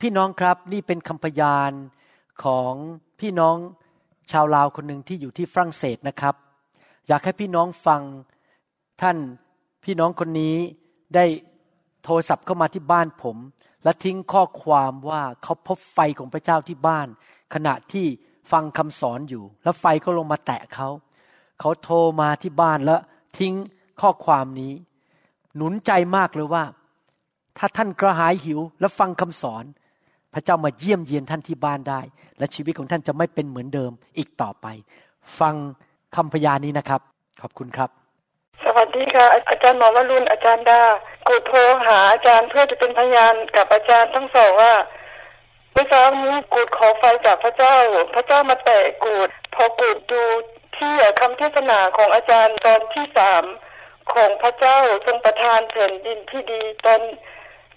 พี่น้องครับนี่เป็นคำพยานของพี่น้องชาวลาวคนหนึ่งที่อยู่ที่ฝรั่งเศสนะครับ อยากให้พี่น้องฟังท่านพี่น้องคนนี้ได้โทรศัพท์เข้ามาที่บ้านผม และทิ้งข้อความว่าเขาพบไฟของพระเจ้าที่บ้าน ขณะที่ฟังคำสอนอยู่ แล้วไฟก็ลงมาแตะเขา เขาโทรมาที่บ้านแล้วทิ้งข้อความนี้ หนุนใจมากเลยว่า ถ้าท่านกระหายหิวและฟังคำสอน พระเจ้ามาเยี่ยมเยียนท่านที่บ้านได้ และชีวิตของท่านจะไม่เป็นเหมือนเดิมอีกต่อไป ฟังคำพยานนี้นะครับ ขอบคุณครับ สวัสดีค่ะ อาจารย์หมอวรุณอาจารย์ดากูโทรหาอาจารย์เพื่อจะเป็นพยานกับอาจารย์ทั้งสองว่าเมื่อเช้านี้กูดขอไฟจากพระเจ้า พระเจ้ามาแตะกูด พอกูดดูที่คำเทศนาของอาจารย์ตอนที่สามของพระเจ้าทรงประทานแผ่นดินที่ดีตอน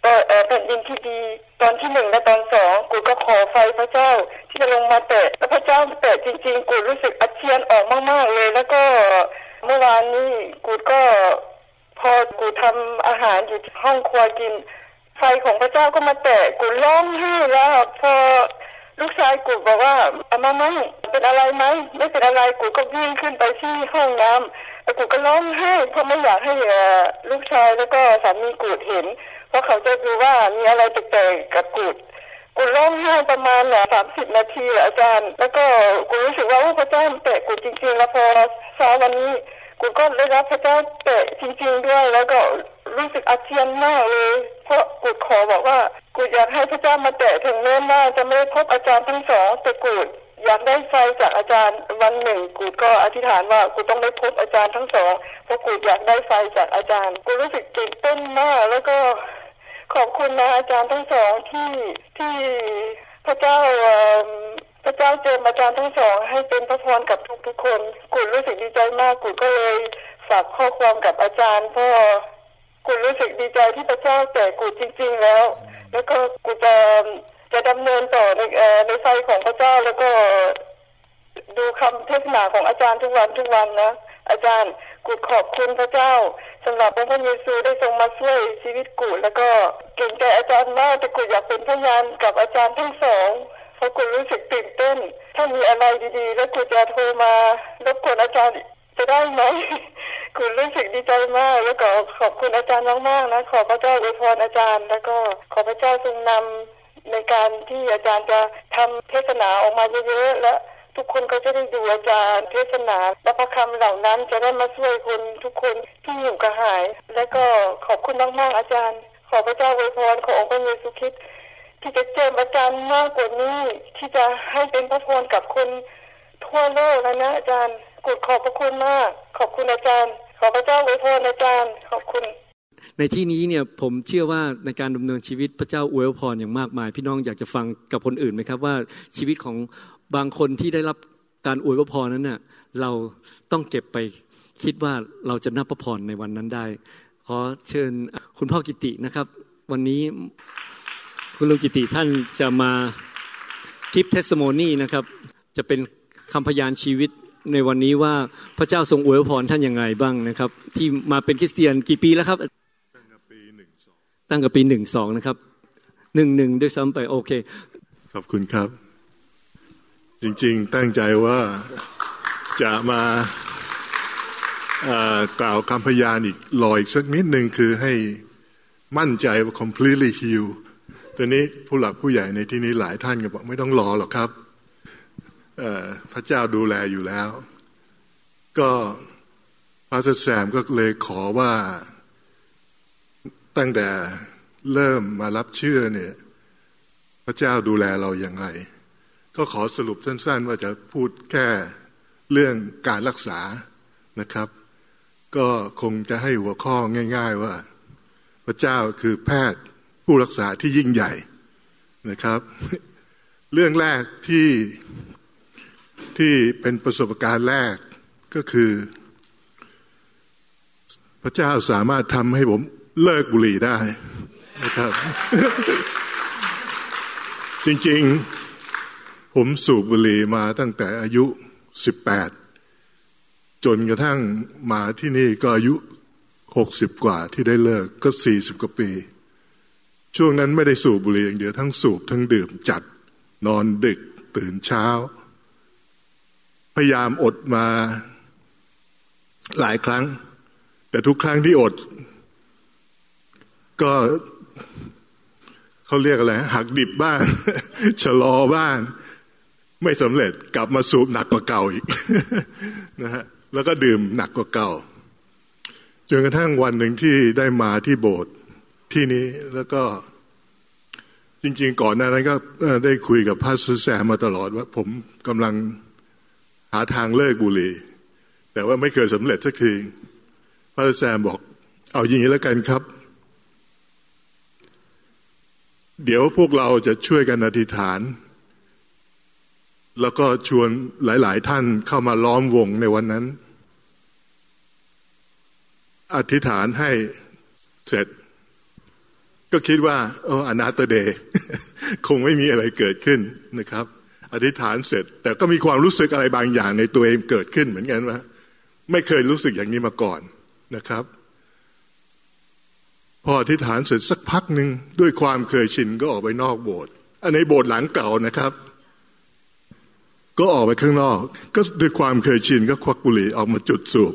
แผ่นดินที่ดีตอนที่หนึ่งและตอนสองกูก็ขอไฟพระเจ้าที่จะลงมาแตะแล้วพระเจ้าแตะจริง ๆ กูรู้สึกอาเจียนออกมากๆเลย แล้วก็เมื่อวานนี้กูก็พอกูทำอาหารอยู่ห้องครัวกิน ไฟของพระเจ้าก็มาแตะกูร้องไห้แล้วพอลูกชายกูบอกว่าอามาไม่เป็นอะไรไหมไม่เป็นอะไรกูก็วิ่งขึ้นไปที่ห้องน้ำแต่กูก็ร้องไห้เพราะไม่อยากให้ลูกชายแล้วก็สามีกูเห็น เพราะเขาจะดูว่ามีอะไรแปลกๆกับกูกูร้องไห้ประมาณสามสิบนาทีอาจารย์ แล้วก็กูรู้สึกว่าพระเจ้าแตะกูจริงๆแล้วพอเช้าวันนี้กูก็ได้รับพระเจ้าแตะจริง ๆ ด้วย แล้วก็รู้สึกอาเจียนมากเลย เพราะกูขอบอกว่ากูอยากให้พระเจ้ามาแตะถึงแม้ว่าจะไม่พบอาจารย์ทั้งสองแต่กูอยากได้ไฟจากอาจารย์วันหนึ่ง กูก็อธิษฐานว่ากูต้องได้พบอาจารย์ทั้งสองเพราะกูอยากได้ไฟจากอาจารย์ กูรู้สึกตื่นเต้นมากแล้วก็ ขอบคุณนะอาจารย์ทั้งสองที่ที่พระเจ้าพระเจ้าเจิมอาจารย์ทั้งสอง ให้เป็นพระพรกับทุกๆคนกูรู้สึกดีใจมากกูก็เลยฝากข้อความกับอาจารย์เพราะกูรู้สึกดีใจที่พระเจ้าแต่กูจริง ๆ แล้ว แล้วก็กูจะจะดำเนินต่อในในไฟของพระเจ้าแล้วก็ดูคำเทศนาของอาจารย์ทุกวันทุกวันนะอาจารย์ กูขอบคุณพระเจ้าสำหรับพระเยซูได้ทรงมาช่วยชีวิตกูแล้วก็เก่งใจอาจารย์มากแต่กูอยากเป็นพยานกับอาจารย์ทั้งสองเพราะกูรู้สึกตื่นเต้น ถ้ามีอะไรดีๆ แล้วกูจะโทรมารบกวนอาจารย์จะได้ไหมกูรู้สึกดีใจมาก แล้วก็ขอบคุณอาจารย์มากๆนะขอพระเจ้าอวยพรอาจารย์ แล้วก็ขอพระเจ้าทรงนำในการที่อาจารย์จะทำเทศนาออกมาเยอะๆและ ทุกคนก็จะได้ดูอาจารย์เทศนาและพระคำเหล่านั้นจะได้มาช่วยคนทุกคนที่อยู่กระหาย และก็ขอบคุณมากๆอาจารย์ ขอพระเจ้าอวยพรขององค์พระเยซูคริสต์ที่จะเจิมอาจารย์มากกว่านี้ ที่จะให้เป็นพระพรกับคนทั่วโลกแล้วนะอาจารย์กดขอบพระคุณมาก ขอบคุณอาจารย์ ขอพระเจ้าอวยพรอาจารย์ขอบคุณในที่นี้เนี่ยผมเชื่อว่าในการดำเนินชีวิตพระเจ้าอวยพรอย่างมากมาย พี่น้องอยากจะฟังกับคนอื่นไหมครับว่าชีวิตของ บางคนที่ได้รับการอวยพรนั้นเน่ยเราต้องเก็บไปคิดว่าเราจะนับพระพรในวันนั้นได้ ขอเชิญคุณพ่อกิตินะครับ วันนี้คุณลุงกิติท่านจะมาคลิปเทสโมนีนะครับ จะเป็นคำพยานชีวิตในวันนี้ว่าพระเจ้าทรงอวยพรท่านยังไงบ้างนะครับ ที่มาเป็นคริสเตียนกี่ปีแล้วครับ ตั้งแต่ปีหนึ่งสองตั้งแต่ปีหนึ่งสองนะครับหนึ่งหนึ่งด้วยซ้ำไปโอเค ขอบคุณครับ จริงๆ ตั้งใจว่าจะมากล่าวคำพยานอีกลอยอีกสักนิดหนึ่งคือให้มั่นใจว่า completely heal ตอนนี้ผู้หลักผู้ใหญ่ในที่นี้หลายท่านก็บอกไม่ต้องรอหรอกครับพระเจ้าดูแลอยู่แล้ว ก็พระแซมก็เลยขอว่าตั้งแต่เริ่มมารับเชื่อเนี่ย พระเจ้าดูแลเราอย่างไร ก็ขอสรุปสั้น ๆ ว่าจะพูดแค่เรื่องการรักษานะครับ ก็คงจะให้หัวข้อง่าย ๆ ว่า พระเจ้าคือแพทย์ผู้รักษาที่ยิ่งใหญ่นะครับ เรื่องแรกที่ที่เป็นประสบการณ์แรกก็คือ พระเจ้าสามารถทำให้ผมเลิกบุหรี่ได้นะครับ จริง ๆ ผมสูบบุหรี่มาตั้งแต่อายุสิบแปดจนกระทั่งมาที่นี่ก็อายุหกสิบกว่าที่ได้เลิกก็สี่สิบกว่าปี ช่วงนั้นไม่ได้สูบบุหรี่อย่างเดียวทั้งสูบทั้งดื่มจัด นอนดึกตื่นเช้า พยายามอดมาหลายครั้ง แต่ทุกครั้งที่อด ก็เขาเรียกอะไรหักดิบบ้าง ชะลอบ้าง ไม่สำเร็จกลับมาสูบหนักกว่าเก่าอีกนะฮะแล้วก็ดื่มหนักกว่าเก่าจนกระทั่งวันหนึ่งที่ได้มาที่โบสถ์ที่นี้แล้วก็จริง ๆ ก่อนหน้านั้นก็ได้คุยกับพระสุแซมมาตลอดว่า ผมกำลังหาทางเลิกบุหรี่ แต่ว่าไม่เคยสำเร็จสักทีพระสุแซมบอก เอาอย่างนี้แล้วกันครับ เดี๋ยวพวกเราจะช่วยกันอธิษฐาน แล้วก็ชวนหลาย ๆ ท่านเข้ามาล้อมวงในวันนั้น อธิษฐานให้เสร็จ ก็คิดว่าโอ้อนาตเดย์คงไม่มีอะไรเกิดขึ้นนะครับ อธิษฐานเสร็จ แต่ก็มีความรู้สึกอะไรบางอย่างในตัวเองเกิดขึ้นเหมือนกันว่า ไม่เคยรู้สึกอย่างนี้มาก่อนนะครับ พออธิษฐานเสร็จสักพักหนึ่งด้วยความเคยชินก็ออกไปนอกโบสถ์อันในโบสถ์หลังเก่านะครับ ก็ออกไปข้างนอก ก็ด้วยความเคยชินก็ควักบุหรี่ออกมาจุดสูบ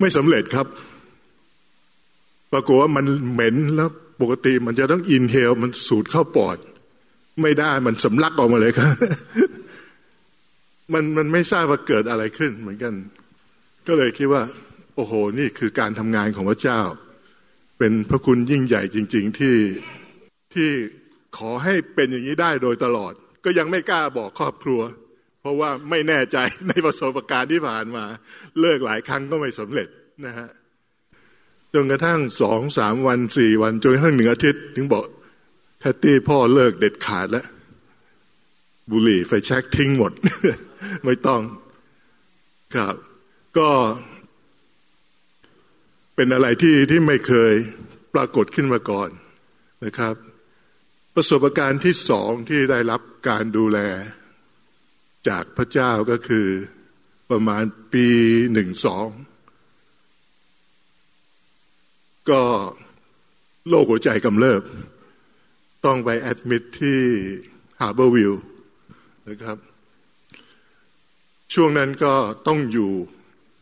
ไม่สำเร็จครับ ปรากฏว่ามันเหม็นแล้วปกติมันจะต้องอินเฮลมันสูดเข้าปอด ไม่ได้มันสำลักออกมาเลยครับ มันมันไม่ทราบว่าเกิดอะไรขึ้นเหมือนกัน ก็เลยคิดว่า โอ้โห นี่คือการทำงานของพระเจ้า เป็นพระคุณยิ่งใหญ่จริง ๆที่ที่ขอให้เป็นอย่างนี้ได้โดยตลอด ก็ยังไม่กล้าบอกครอบครัว เพราะว่าไม่แน่ใจในประสบการณ์ที่ผ่านมา เลิกหลายครั้งก็ไม่สำเร็จนะฮะจนกระทั่งสองสามวันสี่วันจนกระทั่งหนึ่งอาทิตย์ ถึงบอกแพตตี้พ่อเลิกเด็ดขาดแล้ว บุหรี่ไฟแช็กทิ้งหมด ไม่ต้องครับ ก็เป็นอะไรที่ที่ไม่เคยปรากฏขึ้นมาก่อนนะครับ ประสบการณ์ที่สองที่ได้รับการดูแล จากพระเจ้าก็คือประมาณปีหนึ่งสองก็โรคหัวใจกำเริบ ต้องไป admit ที่ Harborview นะครับ ช่วงนั้นก็ต้องอยู่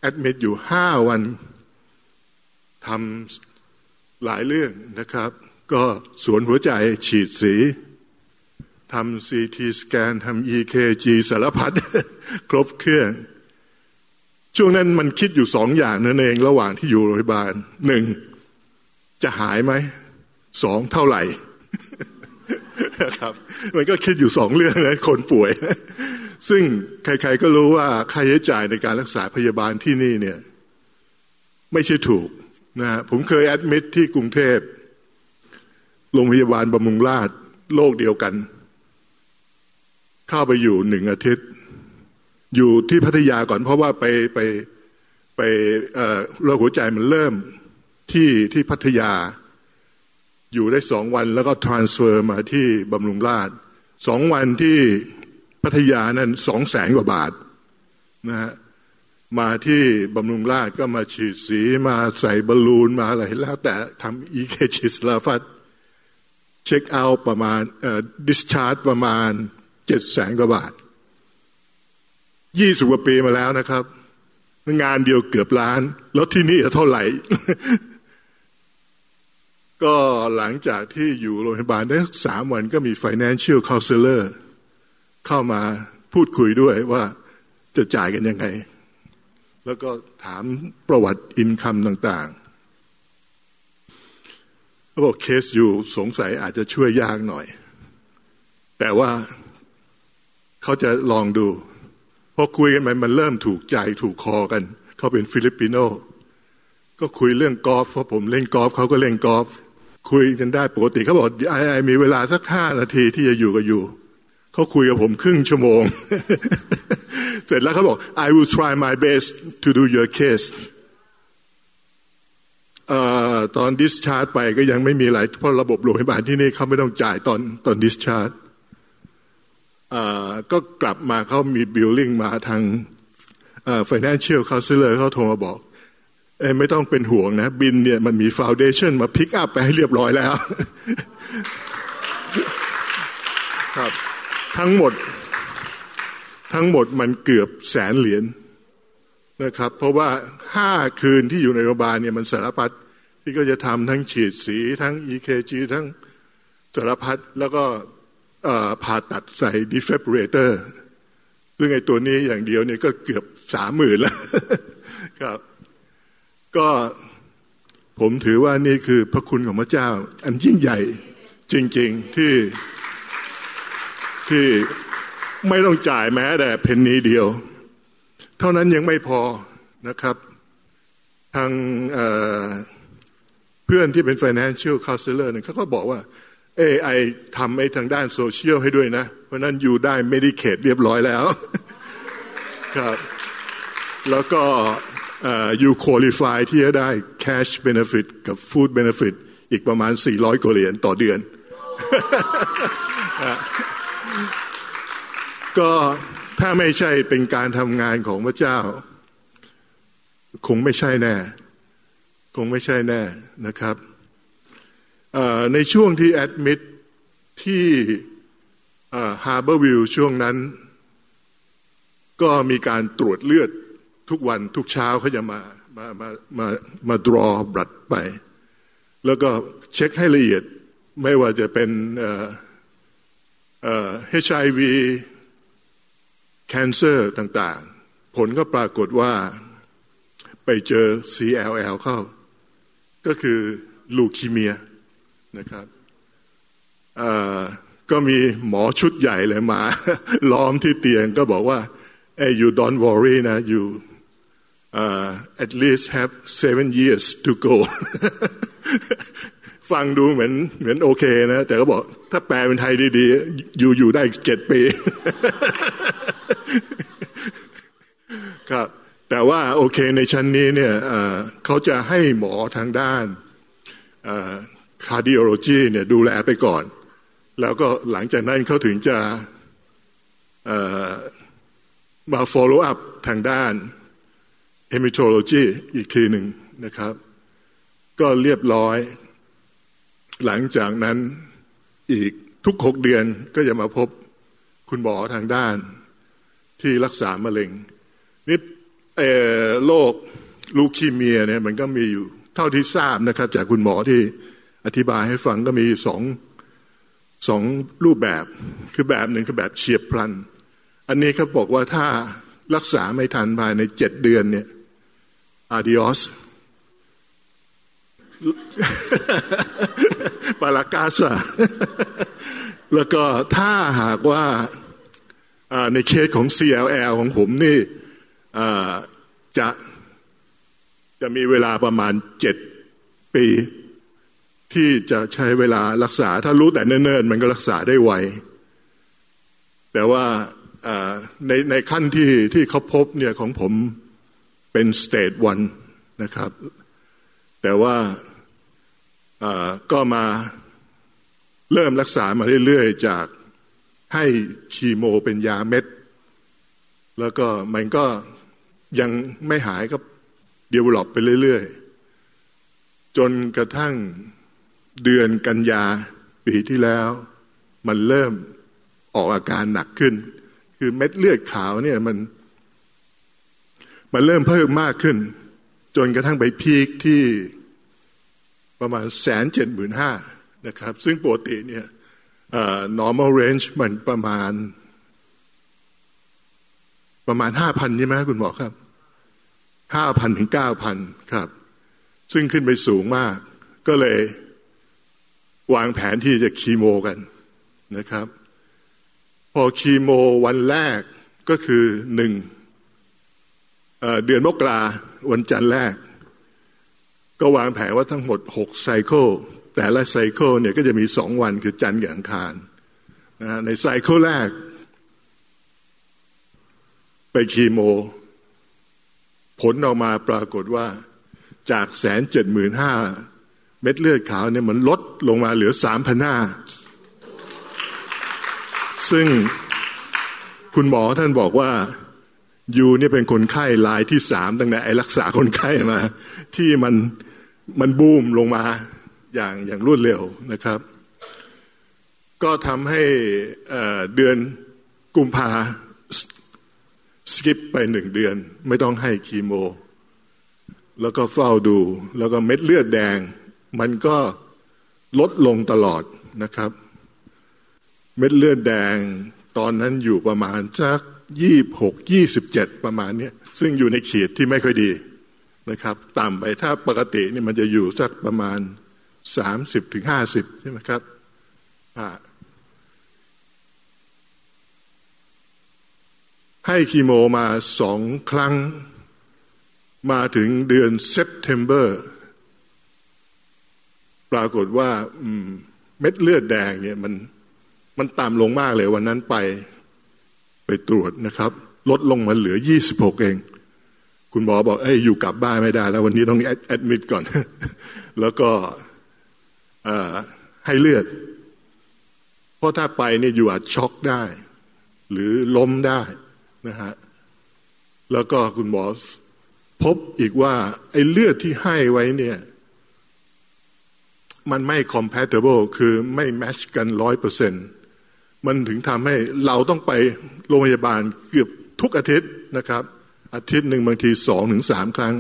admit อยู่ห้าวันทำหลายเรื่องนะครับ ก็สวนหัวใจฉีดสีทำซีทีสแกนทำ EKG สารพัดครบเครื่อง ช่วงนั้นมันคิดอยู่สองอย่างนั่นเองระหว่างที่อยู่โรงพยาบาลหนึ่งจะหายไหมสองเท่าไหร่ครับ มันก็คิดอยู่สองเรื่องนะคนป่วย ซึ่งใครๆก็รู้ว่าค่าใช้จ่ายในการรักษาพยาบาลที่นี่เนี่ย ไม่ใช่ถูกนะผมเคยแอดมิดที่กรุงเทพ โรงพยาบาลบำรุงราษโรคเดียวกัน เข้าไปอยู่หนึ่งอาทิตย์ อยู่ที่พัทยาก่อน เพราะว่าไปไปไปโรคหัวใจมันเริ่มที่ที่พัทยา อยู่ได้สองวันแล้วก็ transfer มาที่บำรุงราชสองวันที่พัทยานั้นสองแสนกว่าบาทนะฮะมาที่บำรุงราชก็มาฉีดสีมาใส่บอลลูนมาอะไรแล้วแต่ทำอีเคจิสลาฟัด เช็คเอาประมาณดิสชาร์จประมาณเจ็ดแสนกว่าบาทยี่สิบกว่าปีมาแล้วนะครับ งานเดียวเกือบล้าน แล้วที่นี่เท่าไหร่ ก็หลังจากที่อยู่โรงพยาบาลได้สามวันก็มี financial counselor เข้ามาพูดคุยด้วยว่าจะจ่ายกันยังไง แล้วก็ถามประวัติ income ต่างๆ เขาบอก case you สงสัยอาจจะช่วยยากหน่อย แต่ว่าเขาจะลองดูพอคุยกันไปมันเริ่มถูกใจถูกคอกัน เขาเป็น Filipino ก็คุยเรื่องกอล์ฟเพราะผมเล่นกอล์ฟเขาก็เล่นกอล์ฟคุยกันได้ปกติเขาบอกไอ้ I มีเวลาสักห้านาทีที่จะอยู่กับ youเขาคุยกับผมครึ่งชั่วโมง เสร็จแล้วเขาบอก I will try my best to do your case ตอน discharge ไปก็ยังไม่มีอะไรเพราะระบบโรงพยาบาลที่นี่เขาไม่ต้องจ่ายตอนตอน discharge ก็กลับมาเขามี billing มาทาง financial counselor เขาโทรมาบอกเอ้ไม่ต้องเป็นห่วงนะ บินเนี่ยมันมี foundation มา pick up ไปให้เรียบร้อยแล้ว ครับ ทั้งหมด ทั้งหมดมันเกือบแสนเหรียญ นะครับ เพราะว่าห้าคืนที่อยู่ในโรงพยาบาลเนี่ยมันสารพัดที่ก็จะทำทั้งฉีดสีทั้ง EKG ทั้งสารพัดแล้วก็ผ่าตัดใส่ defibrillator ซึ่งไอ้ตัวนี้อย่างเดียวเนี่ยก็เกือบสามหมื่นแล้วครับ ก็ผมถือว่านี่คือพระคุณของพระเจ้า อันยิ่งใหญ่จริง ๆที่ที่ไม่ต้องจ่ายแม้แต่เพนนีเดียว เท่านั้นยังไม่พอนะครับ ทางเเพื่อนที่เป็น financial counselor เนี่ยเขาก็บอกว่า AI ทำไอ้ทางด้านโซเชียลให้ด้วยนะ เพราะนั้นอยู่ได้ Medicaid เรียบร้อยแล้วครับแล้วก็อยูโคลิฟายที่จะได้ cash benefit กับ food benefit อีกประมาณ 400กว่าเหรียญต่อเดือน ก็ ถ้าไม่ใช่เป็นการทำงานของพระเจ้า คงไม่ใช่แน่ คงไม่ใช่แน่นะครับในช่วงที่ admit ที่ Harborview ช่วงนั้น ก็มีการตรวจเลือดทุกวันทุกเช้าเขาจะมามามามามาดรอบลัดไป แล้วก็เช็คให้ละเอียดไม่ว่าจะเป็นเอ่อเอ่อ HIV cancer ต่างๆ ผลก็ปรากฏว่าไปเจอ CLL เข้า ก็คือลูคีเมียนะครับก็มีหมอชุดใหญ่เลยมา ล้อมที่เตียงก็บอกว่า hey you don't worry นะ you uh, at least have seven years to go ฟังดูเหมือนเหมือนโอเคนะ แต่ก็บอกถ้าแปลเป็นไทยดีๆ อยู่อยู่ได้เจ็ดปี ครับแต่ว่าโอเคในชั้นนี้เนี่ยเขาจะให้หมอทางด้าน cardiology เนี่ยดูแลไปก่อน แล้วก็หลังจากนั้นเขาถึงจะมา follow up ทางด้าน hematology อีกทีหนึ่งนะครับ ก็เรียบร้อย หลังจากนั้นอีกทุกหกเดือนก็จะมาพบคุณหมอทางด้าน ที่รักษามะเร็งนี่โรคลูคีเมียเนี่ยมันก็มีอยู่ เท่าที่ทราบนะครับ จากคุณหมอที่อธิบายให้ฟังก็มีสองสองรูปแบบคือแบบหนึ่งคือแบบเฉียบพลัน อันนี้เขาบอกว่าถ้ารักษาไม่ทันภายในเจ็ดเดือนเนี่ยอาดิออสปาลากาซาแล้วก็ถ้าหากว่า ในเคสของ CLL ของผมนี่จะจะมีเวลาประมาณเจ็ดปี ที่จะใช้เวลารักษา ถ้ารู้แต่เนิ่นๆ มันก็รักษาได้ไว แต่ว่าในในขั้นที่ที่เขาพบเนี่ยของผมเป็นสเตจวันนะครับ แต่ว่าก็มาเริ่มรักษามาเรื่อยๆ จาก ให้คีโมเป็นยาเม็ด แล้วก็มันก็ยังไม่หายก็เดเวลอปไปเรื่อยๆ จนกระทั่งเดือนกันยาปีที่แล้ว มันเริ่มออกอาการหนักขึ้น คือเม็ดเลือดขาวเนี่ยมัน มันเริ่มเพิ่มมากขึ้น จนกระทั่งไปพีคที่ประมาณแสนเจ็ดหมื่นห้านะครับ ซึ่งปกติเนี่ย normal range มันประมาณ ประมาณห้าพันใช่ไหมคุณหมอครับห้าพันถึงเก้าพันครับ ซึ่งขึ้นไปสูงมาก ก็เลยวางแผนที่จะคีโมกันนะครับ พอคีโมวันแรกก็คือหนึ่งเดือนมกราวันจันทร์แรก ก็วางแผนว่าทั้งหมดหกไซเคิล แต่ละ cycle เนี่ยก็จะมีสองวันคือจันทร์กับอังคารนะใน cycle แรก ไปคีโม ผลออกมาปรากฏว่าจากแสนเจ็ดหมื่นห้าเม็ดเลือดขาวเนี่ยมันลดลงมาเหลือสามพันห้าซึ่งคุณหมอท่านบอกว่า you เนี่ยเป็นคนไข้รายที่สามตั้งแต่ I รักษาคนไข้มา ที่มันมันบูมลงมา อย่างอย่างรวดเร็วนะครับ ก็ทำให้เดือนกุมภาสกิปไปหนึ่งเดือน ไม่ต้องให้คีโม แล้วก็เฝ้าดู แล้วก็เม็ดเลือดแดง มันก็ลดลงตลอดนะครับ เม็ดเลือดแดงตอนนั้นอยู่ประมาณสักยี่หกยี่สิบเจ็ดประมาณนี้ซึ่งอยู่ในขีดที่ไม่ค่อยดีนะครับ ต่ำไปถ้าปกตินี่มันจะอยู่สักประมาณ สามสิบถึงห้าสิบใช่ไหมครับให้คีโมมาสองครั้ง มาถึงเดือน September ปรากฏว่าเม็ดเลือดแดงเนี่ยมันมันต่ำลงมากเลยวันนั้นไปไปตรวจนะครับ ลดลงมาเหลือยี่สิบหกเอง คุณหมอบอกเอ้ยอยู่กลับบ้านไม่ได้ แล้ววันนี้ต้องแอดมิดก่อน แล้วก็ ให้เลือด เพราะถ้าไปเนี่ยอยู่อาจช็อกได้ หรือล้มได้นะฮะแล้วก็คุณหมอพบอีกว่า ไอ้เลือดที่ให้ไว้เนี่ย มันไม่ compatible คือไม่ match กันร้อยเปอร์เซ็นต์มันถึงทำให้เราต้องไปโรงพยาบาลเกือบทุกอาทิตย์นะครับ อาทิตย์หนึ่งบางทีสองถึงสามครั้ง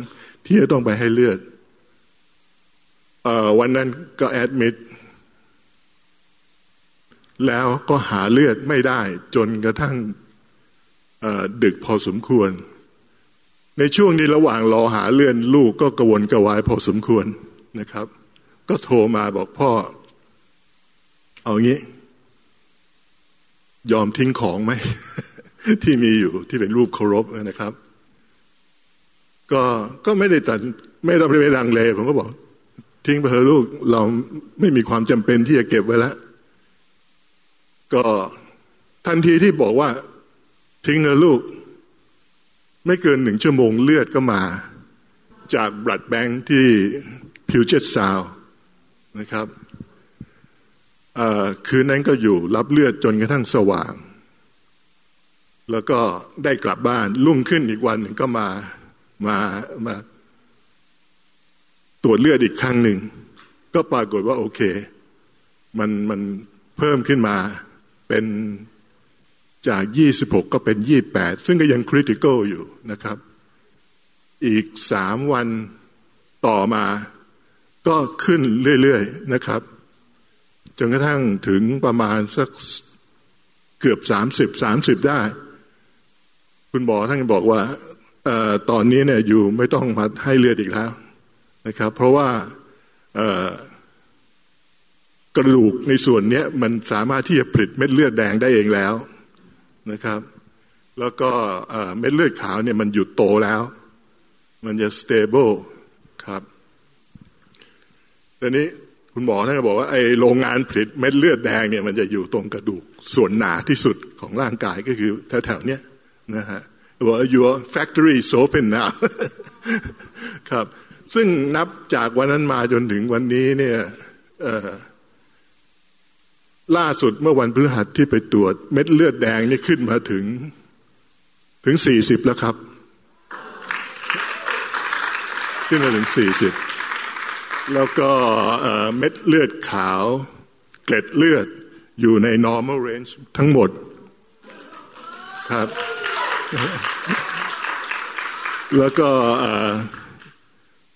ที่จะต้องไปให้เลือด วันนั้นก็แอดมิดแล้วก็หาเลือดไม่ได้ จนกระทั่งดึกพอสมควร ในช่วงนี้ระหว่างรอหาเลือดลูกก็กระวนกระวายพอสมควรนะครับ ก็โทรมาบอกพ่อ เอางี้ ยอมทิ้งของไหม ที่มีอยู่ที่เป็นรูปเคารพนะครับ ก็ก็ไม่ได้ตัดไม่ต้องไปดังเลยผมก็บอก ทิ้งไปเถอะลูกเราไม่มีความจำเป็นที่จะเก็บไว้แล้ว ก็ทันทีที่บอกว่า ทิ้งเถอะลูก ไม่เกินหนึ่งชั่วโมงเลือดก็มา จากบลัดแบงค์ที่พิวเจตซาวนะครับคืนนั้นก็อยู่รับเลือดจนกระทั่งสว่าง แล้วก็ได้กลับบ้านรุ่งขึ้นอีกวันหนึ่งก็มามามา รวจเลือดอีกครั้งหนึ่ง ก็ปรากฏว่าโอเค มันมันเพิ่มขึ้นมาเป็นจากยี่สิบหกก็เป็นยี่แปดซึ่งก็ยังคริติคอลอยู่นะครับ อีกสามวันต่อมาก็ขึ้นเรื่อยๆนะครับ จนกระทั่งถึงประมาณสักเกือบสามสิบสามสิบได้ คุณหมอท่านบอกว่าออตอนนี้เนี่ยอยู่ไม่ต้องมาให้เลือดอีกแล้ว นะครับ เพราะว่ากระดูกในส่วนนี้มันสามารถที่จะผลิตเม็ดเลือดแดงได้เองแล้วนะครับ แล้วก็เม็ดเลือดขาวเนี่ยมันหยุดโตแล้ว มันจะ stable ครับตอนนี้คุณหมอท่านก็บอกว่าไอ้โรงงานผลิตเม็ดเลือดแดงเนี่ยมันจะอยู่ตรงกระดูกส่วนหนาที่สุดของร่างกายก็คือแถวๆเนี้ยนะฮะบอก your factory is open now ครับ ซึ่งนับจากวันนั้นมาจนถึงวันนี้เนี่ยล่าสุดเมื่อวันพฤหัสที่ไปตรวจ เม็ดเลือดแดงนี่ขึ้นมาถึง ถึงสี่สิบแล้วครับ ขึ้นมาถึงสี่สิบแล้วก็เม็ดเลือดขาว เกล็ดเลือดอยู่ใน normal range ทั้งหมดครับ แล้วก็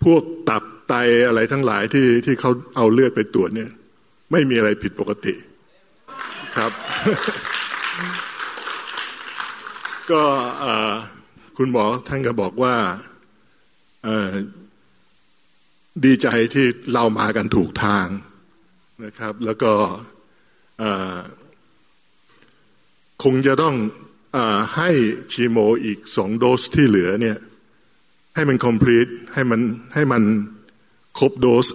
พวกตับไตอะไรทั้งหลายที่ที่เขาเอาเลือดไปตรวจเนี่ย ไม่มีอะไรผิดปกติครับ ก็คุณหมอท่านก็บอกว่าดีใจที่เรามากันถูกทางนะครับ แล้วก็คงจะต้องอให้คีโมอีกสองโดสที่เหลือเนี่ย ให้มันคอมพลีทให้มันให้มันครบโดส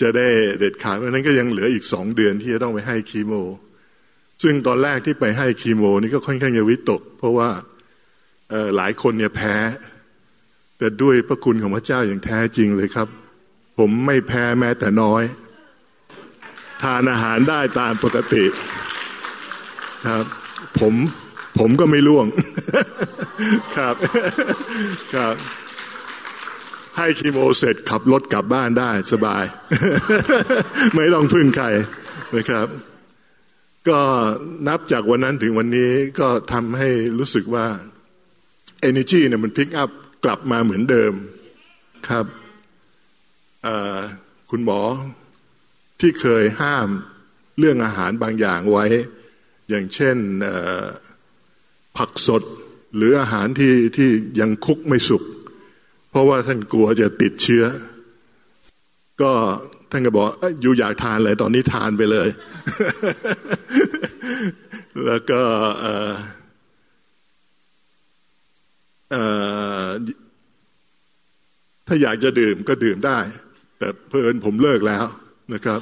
จะได้เด็ดขาดเพราะนั้นก็ยังเหลืออีกสองเดือนที่จะต้องไปให้คีโม ซึ่งตอนแรกที่ไปให้คีโม นี่ก็ค่อนข้างจะวิตก เพราะว่าหลายคนเนี่ยแพ้ แต่ด้วยพระคุณของพระเจ้าอย่างแท้จริงเลยครับ ผมไม่แพ้แม้แต่น้อย ทานอาหารได้ตามปกติครับ ผม ผมก็ไม่ล่วง ครับ ครับ ให้คีโมเสร็จขับรถกลับบ้านได้สบาย ไม่ต้องพึ่งใครนะครับ ก็นับจากวันนั้นถึงวันนี้ก็ทำให้รู้สึกว่า energy เนี่ยมันพิกอัพกลับมาเหมือนเดิมครับคุณหมอที่เคยห้ามเรื่องอาหารบางอย่างไว้ อย่างเช่น ผักสดหรืออาหารที่ที่ยังคุกไม่สุก เพราะว่าท่านกลัวจะติดเชื้อ ก็ท่านก็บอกอยู่อยากทานเลยตอนนี้ทานไปเลย แล้วก็ถ้าอยากจะดื่มก็ดื่มได้ แต่เพลินผมเลิกแล้วนะครับ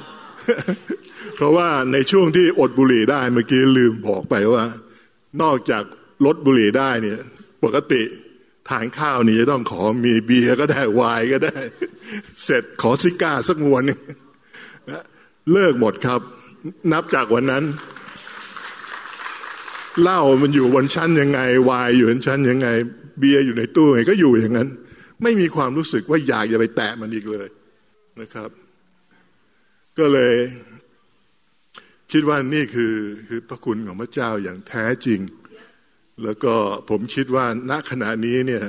เพราะว่าในช่วงที่อดบุหรี่ได้เมื่อกี้ลืมบอกไปว่า นอกจาก ลดบุหรี่ได้เนี่ย ปกติทานข้าวนี่จะต้องขอมีเบียร์ก็ได้ไวน์ก็ได้ เสร็จขอซิก้าสักมวนนึงเลิกหมดครับ นับจากวันนั้นเหล้ามันอยู่บนชั้นยังไงวายอยู่บนชั้นยังไง เบียร์อยู่ในตู้ไงก็อยู่อย่างนั้น ไม่มีความรู้สึกว่าอยากจะไปแตะมันอีกเลยนะครับ ก็เลย คิดว่านี่คือคือพระคุณของพระเจ้าอย่างแท้จริง แล้วก็ผมคิดว่าณขณะนี้เนี่ย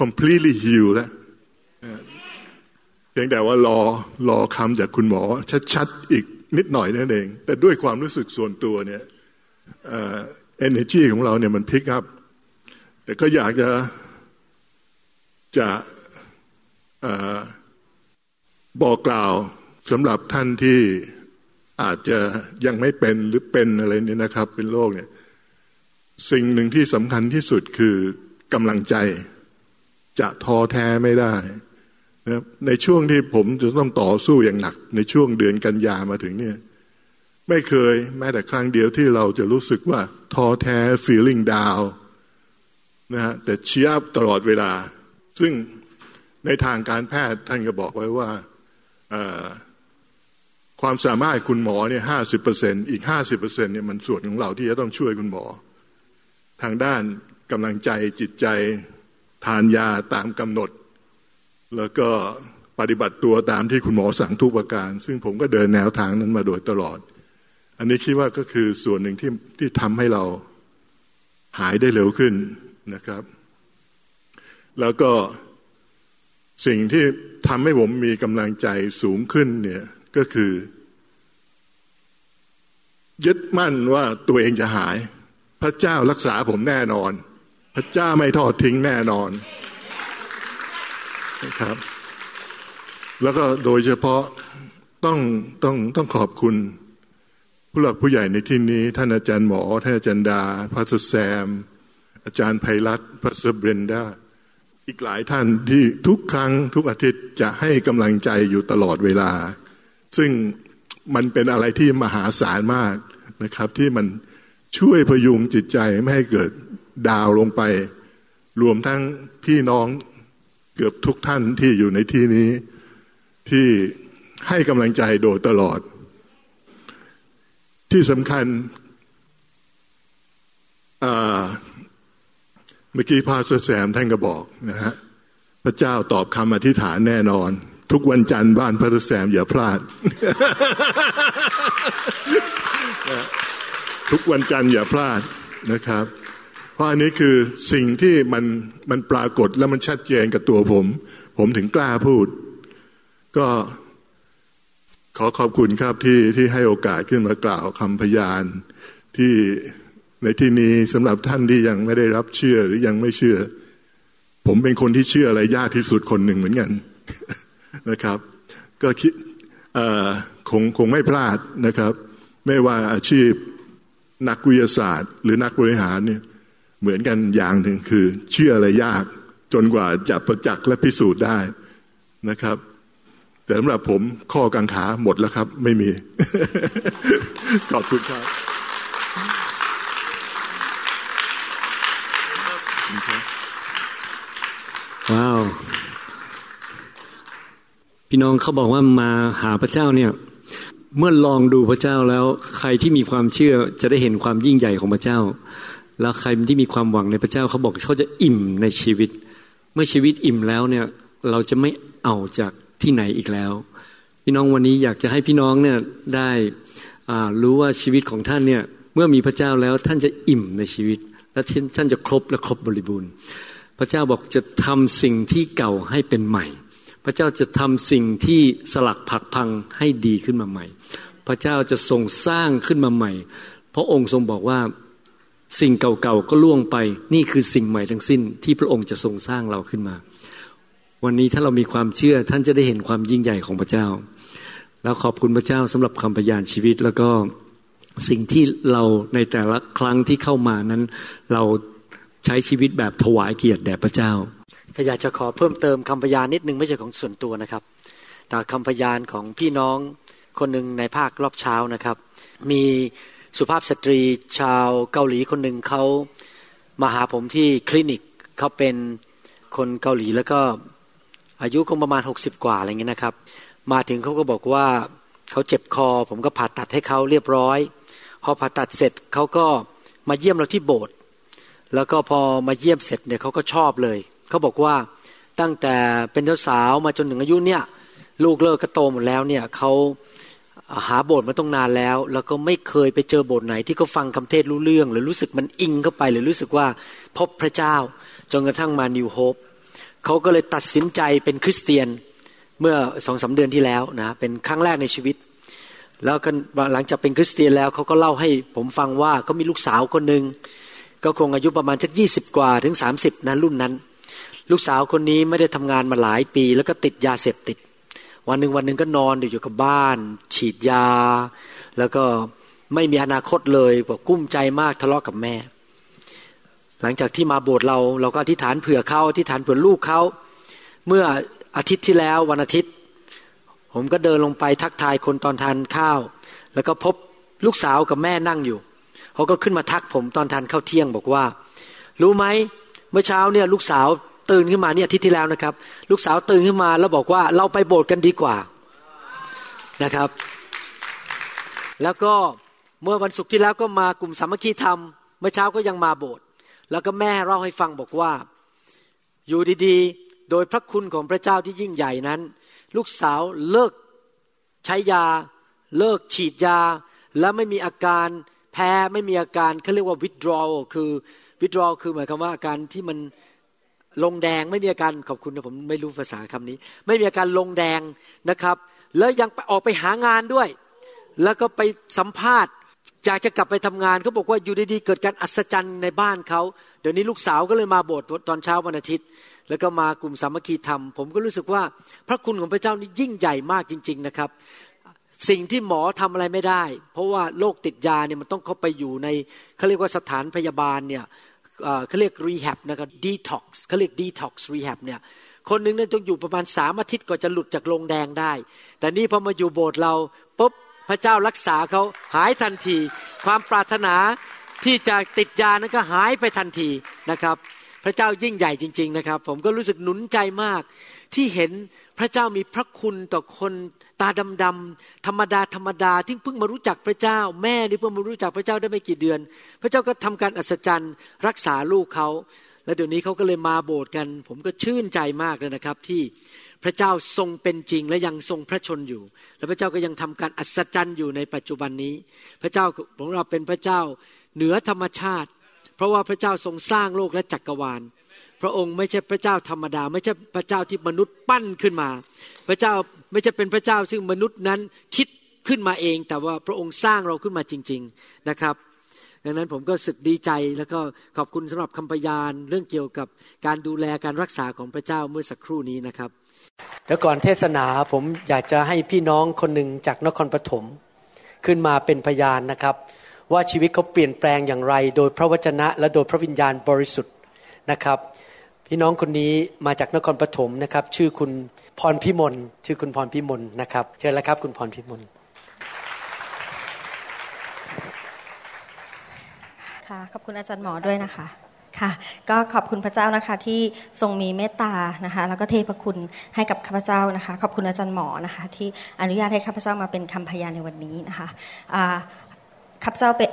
completely heal แล้วเพียงแต่ว่ารอรอคำจากคุณหมอ ชัดๆ อีกนิดหน่อยนั่นเอง แต่ด้วยความรู้สึกส่วนตัวเนี่ยเอเนจีของเราเนี่ยมันพิกอัพแต่ก็อยากจะจะบอกกล่าวสำหรับท่านที่อาจจะยังไม่เป็นหรือเป็นอะไรเนี่ยนะครับ เป็นโรคเนี่ย สิ่งหนึ่งที่สำคัญที่สุดคือกำลังใจจะท้อแท้ไม่ได้นะในช่วงที่ผมจะต้องต่อสู้อย่างหนัก ในช่วงเดือนกันยามาถึงเนี่ย ไม่เคยแม้แต่ครั้งเดียวที่เราจะรู้สึกว่าท้อแท้ feeling down นะฮะแต่เชียบตลอดเวลา ซึ่งในทางการแพทย์ท่านก็บอกไว้ว่าความสามารถคุณหมอเนี่ยห้าสิบเปอร์เซ็นอีกห้าสิบเปอร์เซ็นเนี่ยมันส่วนของเราที่จะต้องช่วยคุณหมอ ทางด้านกำลังใจจิตใจทานยาตามกำหนด แล้วก็ปฏิบัติตัวตามที่คุณหมอสั่งทุกประการ ซึ่งผมก็เดินแนวทางนั้นมาโดยตลอด อันนี้คิดว่าก็คือส่วนหนึ่งที่ที่ทำให้เราหายได้เร็วขึ้นนะครับ แล้วก็สิ่งที่ทำให้ผมมีกำลังใจสูงขึ้นเนี่ยก็คือ ยึดมั่นว่าตัวเองจะหาย พระเจ้ารักษาผมแน่นอน พระเจ้าไม่ทอดทิ้งแน่นอนนะครับ แล้วก็โดยเฉพาะต้องต้องต้องขอบคุณ ผู้หลักผู้ใหญ่ในที่นี้ ท่านอาจารย์หมอ ท่านอาจารย์ดา พระสุแซม อาจารย์ไพรัตพระเซเบรนดาอีกหลายท่านที่ทุกครั้งทุกอาทิตย์จะให้กำลังใจอยู่ตลอดเวลา ซึ่งมันเป็นอะไรที่มหาศาลมากนะครับ ที่มัน ช่วยพยุงจิตใจไม่ให้เกิดดาวลงไป รวมทั้งพี่น้องเกือบทุกท่านที่อยู่ในที่นี้ ที่ให้กำลังใจโดยตลอด ที่สำคัญเมื่อกี้พาสแซมท่านก็บอกนะฮะพระเจ้าตอบคำอธิษฐานแน่นอน ทุกวันจันทร์บ้านพระแซมอย่าพลาด ทุกวันจันทร์อย่าพลาดนะครับ เพราะอันนี้คือสิ่งที่มันมันปรากฏแล้วมันชัดเจนกับตัวผม ผมถึงกล้าพูด ก็ขอขอบคุณครับที่ที่ให้โอกาสขึ้นมากล่าวคำพยานที่ในที่นี้สำหรับท่านที่ยังไม่ได้รับเชื่อหรือยังไม่เชื่อ ผมเป็นคนที่เชื่ออะไรยากที่สุดคนหนึ่งเหมือนกันนะครับ ก็คิดคงคงไม่พลาดนะครับ ไม่ว่าอาชีพ นักวิทยาศาสตร์ หรือนักบริหารเนี่ยเหมือนกันอย่างหนึ่งคือ เชื่ออะไรยากจนกว่าจะประจักษ์และพิสูจน์ได้นะครับ แต่สำหรับผมข้อกังขาหมดแล้วครับ ไม่มี ขอบคุณครับว้าว พี่น้องเขาบอกว่ามาหาพระเจ้าเนี่ย เมื่อลองดูพระเจ้าแล้ว ใครที่มีความเชื่อจะได้เห็นความยิ่งใหญ่ของพระเจ้า แล้วใครที่มีความหวังในพระเจ้าเขาบอกเขาจะอิ่มในชีวิต เมื่อชีวิตอิ่มแล้วเนี่ยเราจะไม่เอาจากที่ไหนอีกแล้ว พี่น้องวันนี้อยากจะให้พี่น้องเนี่ยได้รู้ว่าชีวิตของท่านเนี่ยเมื่อมีพระเจ้าแล้วท่านจะอิ่มในชีวิต และท่านจะครบและครบบริบูรณ์ พระเจ้าบอกจะทำสิ่งที่เก่าให้เป็นใหม่ พระเจ้าจะทำสิ่งที่สลักผักพังให้ดีขึ้นมาใหม่ พระเจ้าจะทรงสร้างขึ้นมาใหม่ พระองค์ทรงบอกว่าสิ่งเก่าๆก็ล่วงไป นี่คือสิ่งใหม่ทั้งสิ้นที่พระองค์จะทรงสร้างเราขึ้นมา วันนี้ถ้าเรามีความเชื่อท่านจะได้เห็นความยิ่งใหญ่ของพระเจ้า แล้วขอบคุณพระเจ้าสำหรับคำพยานชีวิตแล้วก็สิ่งที่เราในแต่ละครั้งที่เข้ามานั้น เราใช้ชีวิตแบบถวายเกียรติแด่พระเจ้า ก็อยากจะขอเพิ่มเติมคำพยานนิดนึงไม่ใช่ของส่วนตัวนะครับ แต่คำพยานของพี่น้องคนหนึ่งในภาครอบเช้านะครับ มีสุภาพสตรีชาวเกาหลีคนหนึ่งเขามาหาผมที่คลินิกเขาเป็นคนเกาหลีแล้วก็อายุคงประมาณ 60 กว่าอะไรเงี้ยนะครับ มาถึงเขาก็บอกว่าเขาเจ็บคอ ผมก็ผ่าตัดให้เขาเรียบร้อย พอผ่าตัดเสร็จเขาก็มาเยี่ยมเราที่โบสถ์แล้วก็พอมาเยี่ยมเสร็จเนี่ยเขาก็ชอบเลย เขาบอกว่าตั้งแต่เป็นเจ้าสาวมาจนถึงอายุเนี่ย ลูกเลิกก็โตหมดแล้วเนี่ยเขาหาโบสถ์มาต้องนานแล้ว แล้วก็ไม่เคยไปเจอโบสถ์ไหน ที่เขาฟังคำเทศรู้เรื่อง หรือรู้สึกมันอิงเข้าไป หรือรู้สึกว่าพบพระเจ้า จนกระทั่งมานิวโฮปเขาก็เลยตัดสินใจเป็นคริสเตียนเมื่อสองสาเดือนที่แล้วนะเป็นครั้งแรกในชีวิต แล้วก็หลังจากเป็นคริสเตียนแล้วเขาก็เล่าให้ผมฟังว่าเขามีลูกสาวคนหนึ่งก็คงอายุประมาณทักยี่สิบกว่าถึงสามสิบนะรุ่นนั้น ลูกสาวคนนี้ไม่ได้ทำงานมาหลายปี แล้วก็ติดยาเสพติด วันหนึ่งวันหนึ่งก็นอนอยู่กับบ้าน ฉีดยา แล้วก็ไม่มีอนาคตเลยบอกกุ้มใจมากทะเลาะกับแม่ หลังจากที่มาโบสถ์เราเราก็อธิษฐานเผื่อเขาอธิษฐานเผื่อลูกเขาเมื่ออาทิตย์ที่แล้ววันอาทิตย์ ผมก็เดินลงไปทักทายคนตอนทานข้าว แล้วก็พบลูกสาวกับแม่นั่งอยู่เขาก็ขึ้นมาทักผมตอนทานข้าวเที่ยงบอกว่า รู้ไหมเมื่อเช้าเนี่ยลูกสาว ตื่นขึ้นมาเนี่ยอาทิตย์ที่แล้วนะครับ ลูกสาวตื่นขึ้นมาแล้วบอกว่าเราไปโบสถ์กันดีกว่านะครับ แล้วก็เมื่อวันศุกร์ที่แล้วก็มากลุ่มสามัคคีธรรม เมื่อเช้าก็ยังมาโบสถ์แล้วก็แม่เล่าให้ฟังบอกว่า อยู่ดีๆ โดยพระคุณของพระเจ้าที่ยิ่งใหญ่นั้น ลูกสาวเลิกใช้ยา เลิกฉีดยา แล้วไม่มีอาการแพ้ไม่มีอาการเขาเรียกว่า withdrawal คือ withdrawal คือหมายความว่าอาการที่มัน ลงแดงไม่มีอาการขอบคุณนะผมไม่รู้ภาษาคำนี้ ไม่มีอาการลงแดงนะครับ แล้วยังออกไปหางานด้วย แล้วก็ไปสัมภาษณ์อยากจะกลับไปทำงานเขาบอกว่าอยู่ดีๆเกิดการอัศจรรย์ในบ้านเขาเดี๋ยวนี้ลูกสาวก็เลยมาโบสถ์ตอนเช้าวันอาทิตย์ แล้วก็มากลุ่มสามัคคีธรรม ผมก็รู้สึกว่าพระคุณของพระเจ้านี่ยิ่งใหญ่มากจริง ๆนะครับ สิ่งที่หมอทำอะไรไม่ได้ เพราะว่าโรคติดยาเนี่ยมันต้องเข้าไปอยู่ในเขาเรียกว่าสถานพยาบาลเนี่ย เขาเรียก rehab นะครับดีท็อกซ์เขาเรียก detox rehab เนี่ยคนหนึ่งนั้นต้องอยู่ประมาณสามอาทิตย์ก่อนจะหลุดจากลงแดงได้ แต่นี่พอมาอยู่โบสถ์เราปุ๊บพระเจ้ารักษาเขาหายทันที ความปรารถนาที่จะติดยานั้นก็หายไปทันทีนะครับ พระเจ้ายิ่งใหญ่จริง ๆนะครับ ผมก็รู้สึกหนุนใจมาก ที่เห็นพระเจ้ามีพระคุณต่อคนตาดำๆธรรมดาธรรมดาที่เพิ่งมารู้จักพระเจ้า แม่นี่เพิ่งมารู้จักพระเจ้าได้ไม่กี่เดือน พระเจ้าก็ทำการอัศจรรย์รักษาลูกเขาและเดี๋ยวนี้เขาก็เลยมาโบสถ์กัน ผมก็ชื่นใจมากเลยนะครับ ที่พระเจ้าทรงเป็นจริงและยังทรงพระชนอยู่ และพระเจ้าก็ยังทำการอัศจรรย์อยู่ในปัจจุบันนี้ พระเจ้าของเราเป็นพระเจ้าเหนือธรรมชาติ เพราะว่าพระเจ้าทรงสร้างโลกและจักรวาล พระองค์ไม่ใช่พระเจ้าธรรมดา ไม่ใช่พระเจ้าที่มนุษย์ปั้นขึ้นมา พระเจ้าไม่ใช่เป็นพระเจ้าซึ่งมนุษย์นั้นคิดขึ้นมาเอง แต่ว่าพระองค์สร้างเราขึ้นมาจริง ๆนะครับดังนั้นผมก็สึกดีใจแล้วก็ขอบคุณสำหรับคำพยานเรื่องเกี่ยวกับการดูแลการรักษาของพระเจ้าเมื่อสักครู่นี้นะครับแล้วก่อนเทศนาผมอยากจะให้พี่น้องคนหนึ่งจากนครปฐมขึ้นมาเป็นพยานนะครับ ว่าชีวิตเขาเปลี่ยนแปลงอย่างไร โดยพระวจนะและโดยพระวิญญาณบริสุทธิ์ นะครับ พี่น้องคนนี้มาจากนครปฐมนะครับ ชื่อคุณพรพิมลชื่อคุณพรพิมลนะครับ เชิญแล้วครับ คุณพรพิมลค่ะขอบคุณอาจารย์หมอด้วยนะคะค่ะก็ขอบคุณพระเจ้านะคะที่ทรงมีเมตตานะคะแล้วก็เทพคุณให้กับข้าพเจ้านะคะ ขอบคุณอาจารย์หมอนะคะที่อนุญาตให้ข้าพเจ้ามาเป็นคำพยานในวันนี้นะคะ ข้าพเจ้าเป็น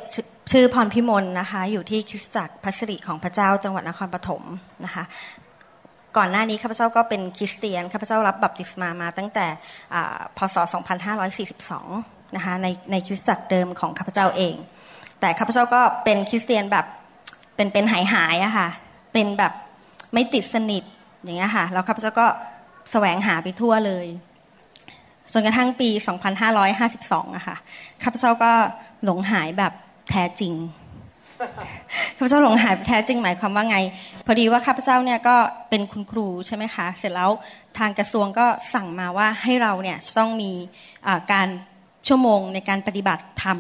ชื่อพรพิมลนะคะ อยู่ที่คริสตจักรพัสริของพระเจ้าจังหวัดนครปฐมนะคะ ก่อนหน้านี้ข้าพเจ้าก็เป็นคริสเตียนข้าพเจ้ารับบัพติศมามาตั้งแต่พศ 2542 นะคะในในคริสตจักรเดิมของข้าพเจ้าเอง แต่ข้าพเจ้าก็เป็นคริสเตียนแบบเป็นเป็นหายหายอะค่ะเป็นแบบไม่ติดสนิทอย่างเงี้ยค่ะแล้วข้าพเจ้าก็แสวงหาไปทั่วเลยจนกระทั่งปี 2552อะค่ะข้าพเจ้าก็ หลงหายแบบแท้จริงข้าพเจ้าหลงหายแท้จริงหมายความว่าไง พอดีว่าข้าพเจ้าเนี่ยก็เป็นคุณครูใช่ไหมคะ เสร็จแล้วทางกระทรวงก็สั่งมาว่าให้เราเนี่ยต้องมีการชั่วโมงในการปฏิบัติธรรม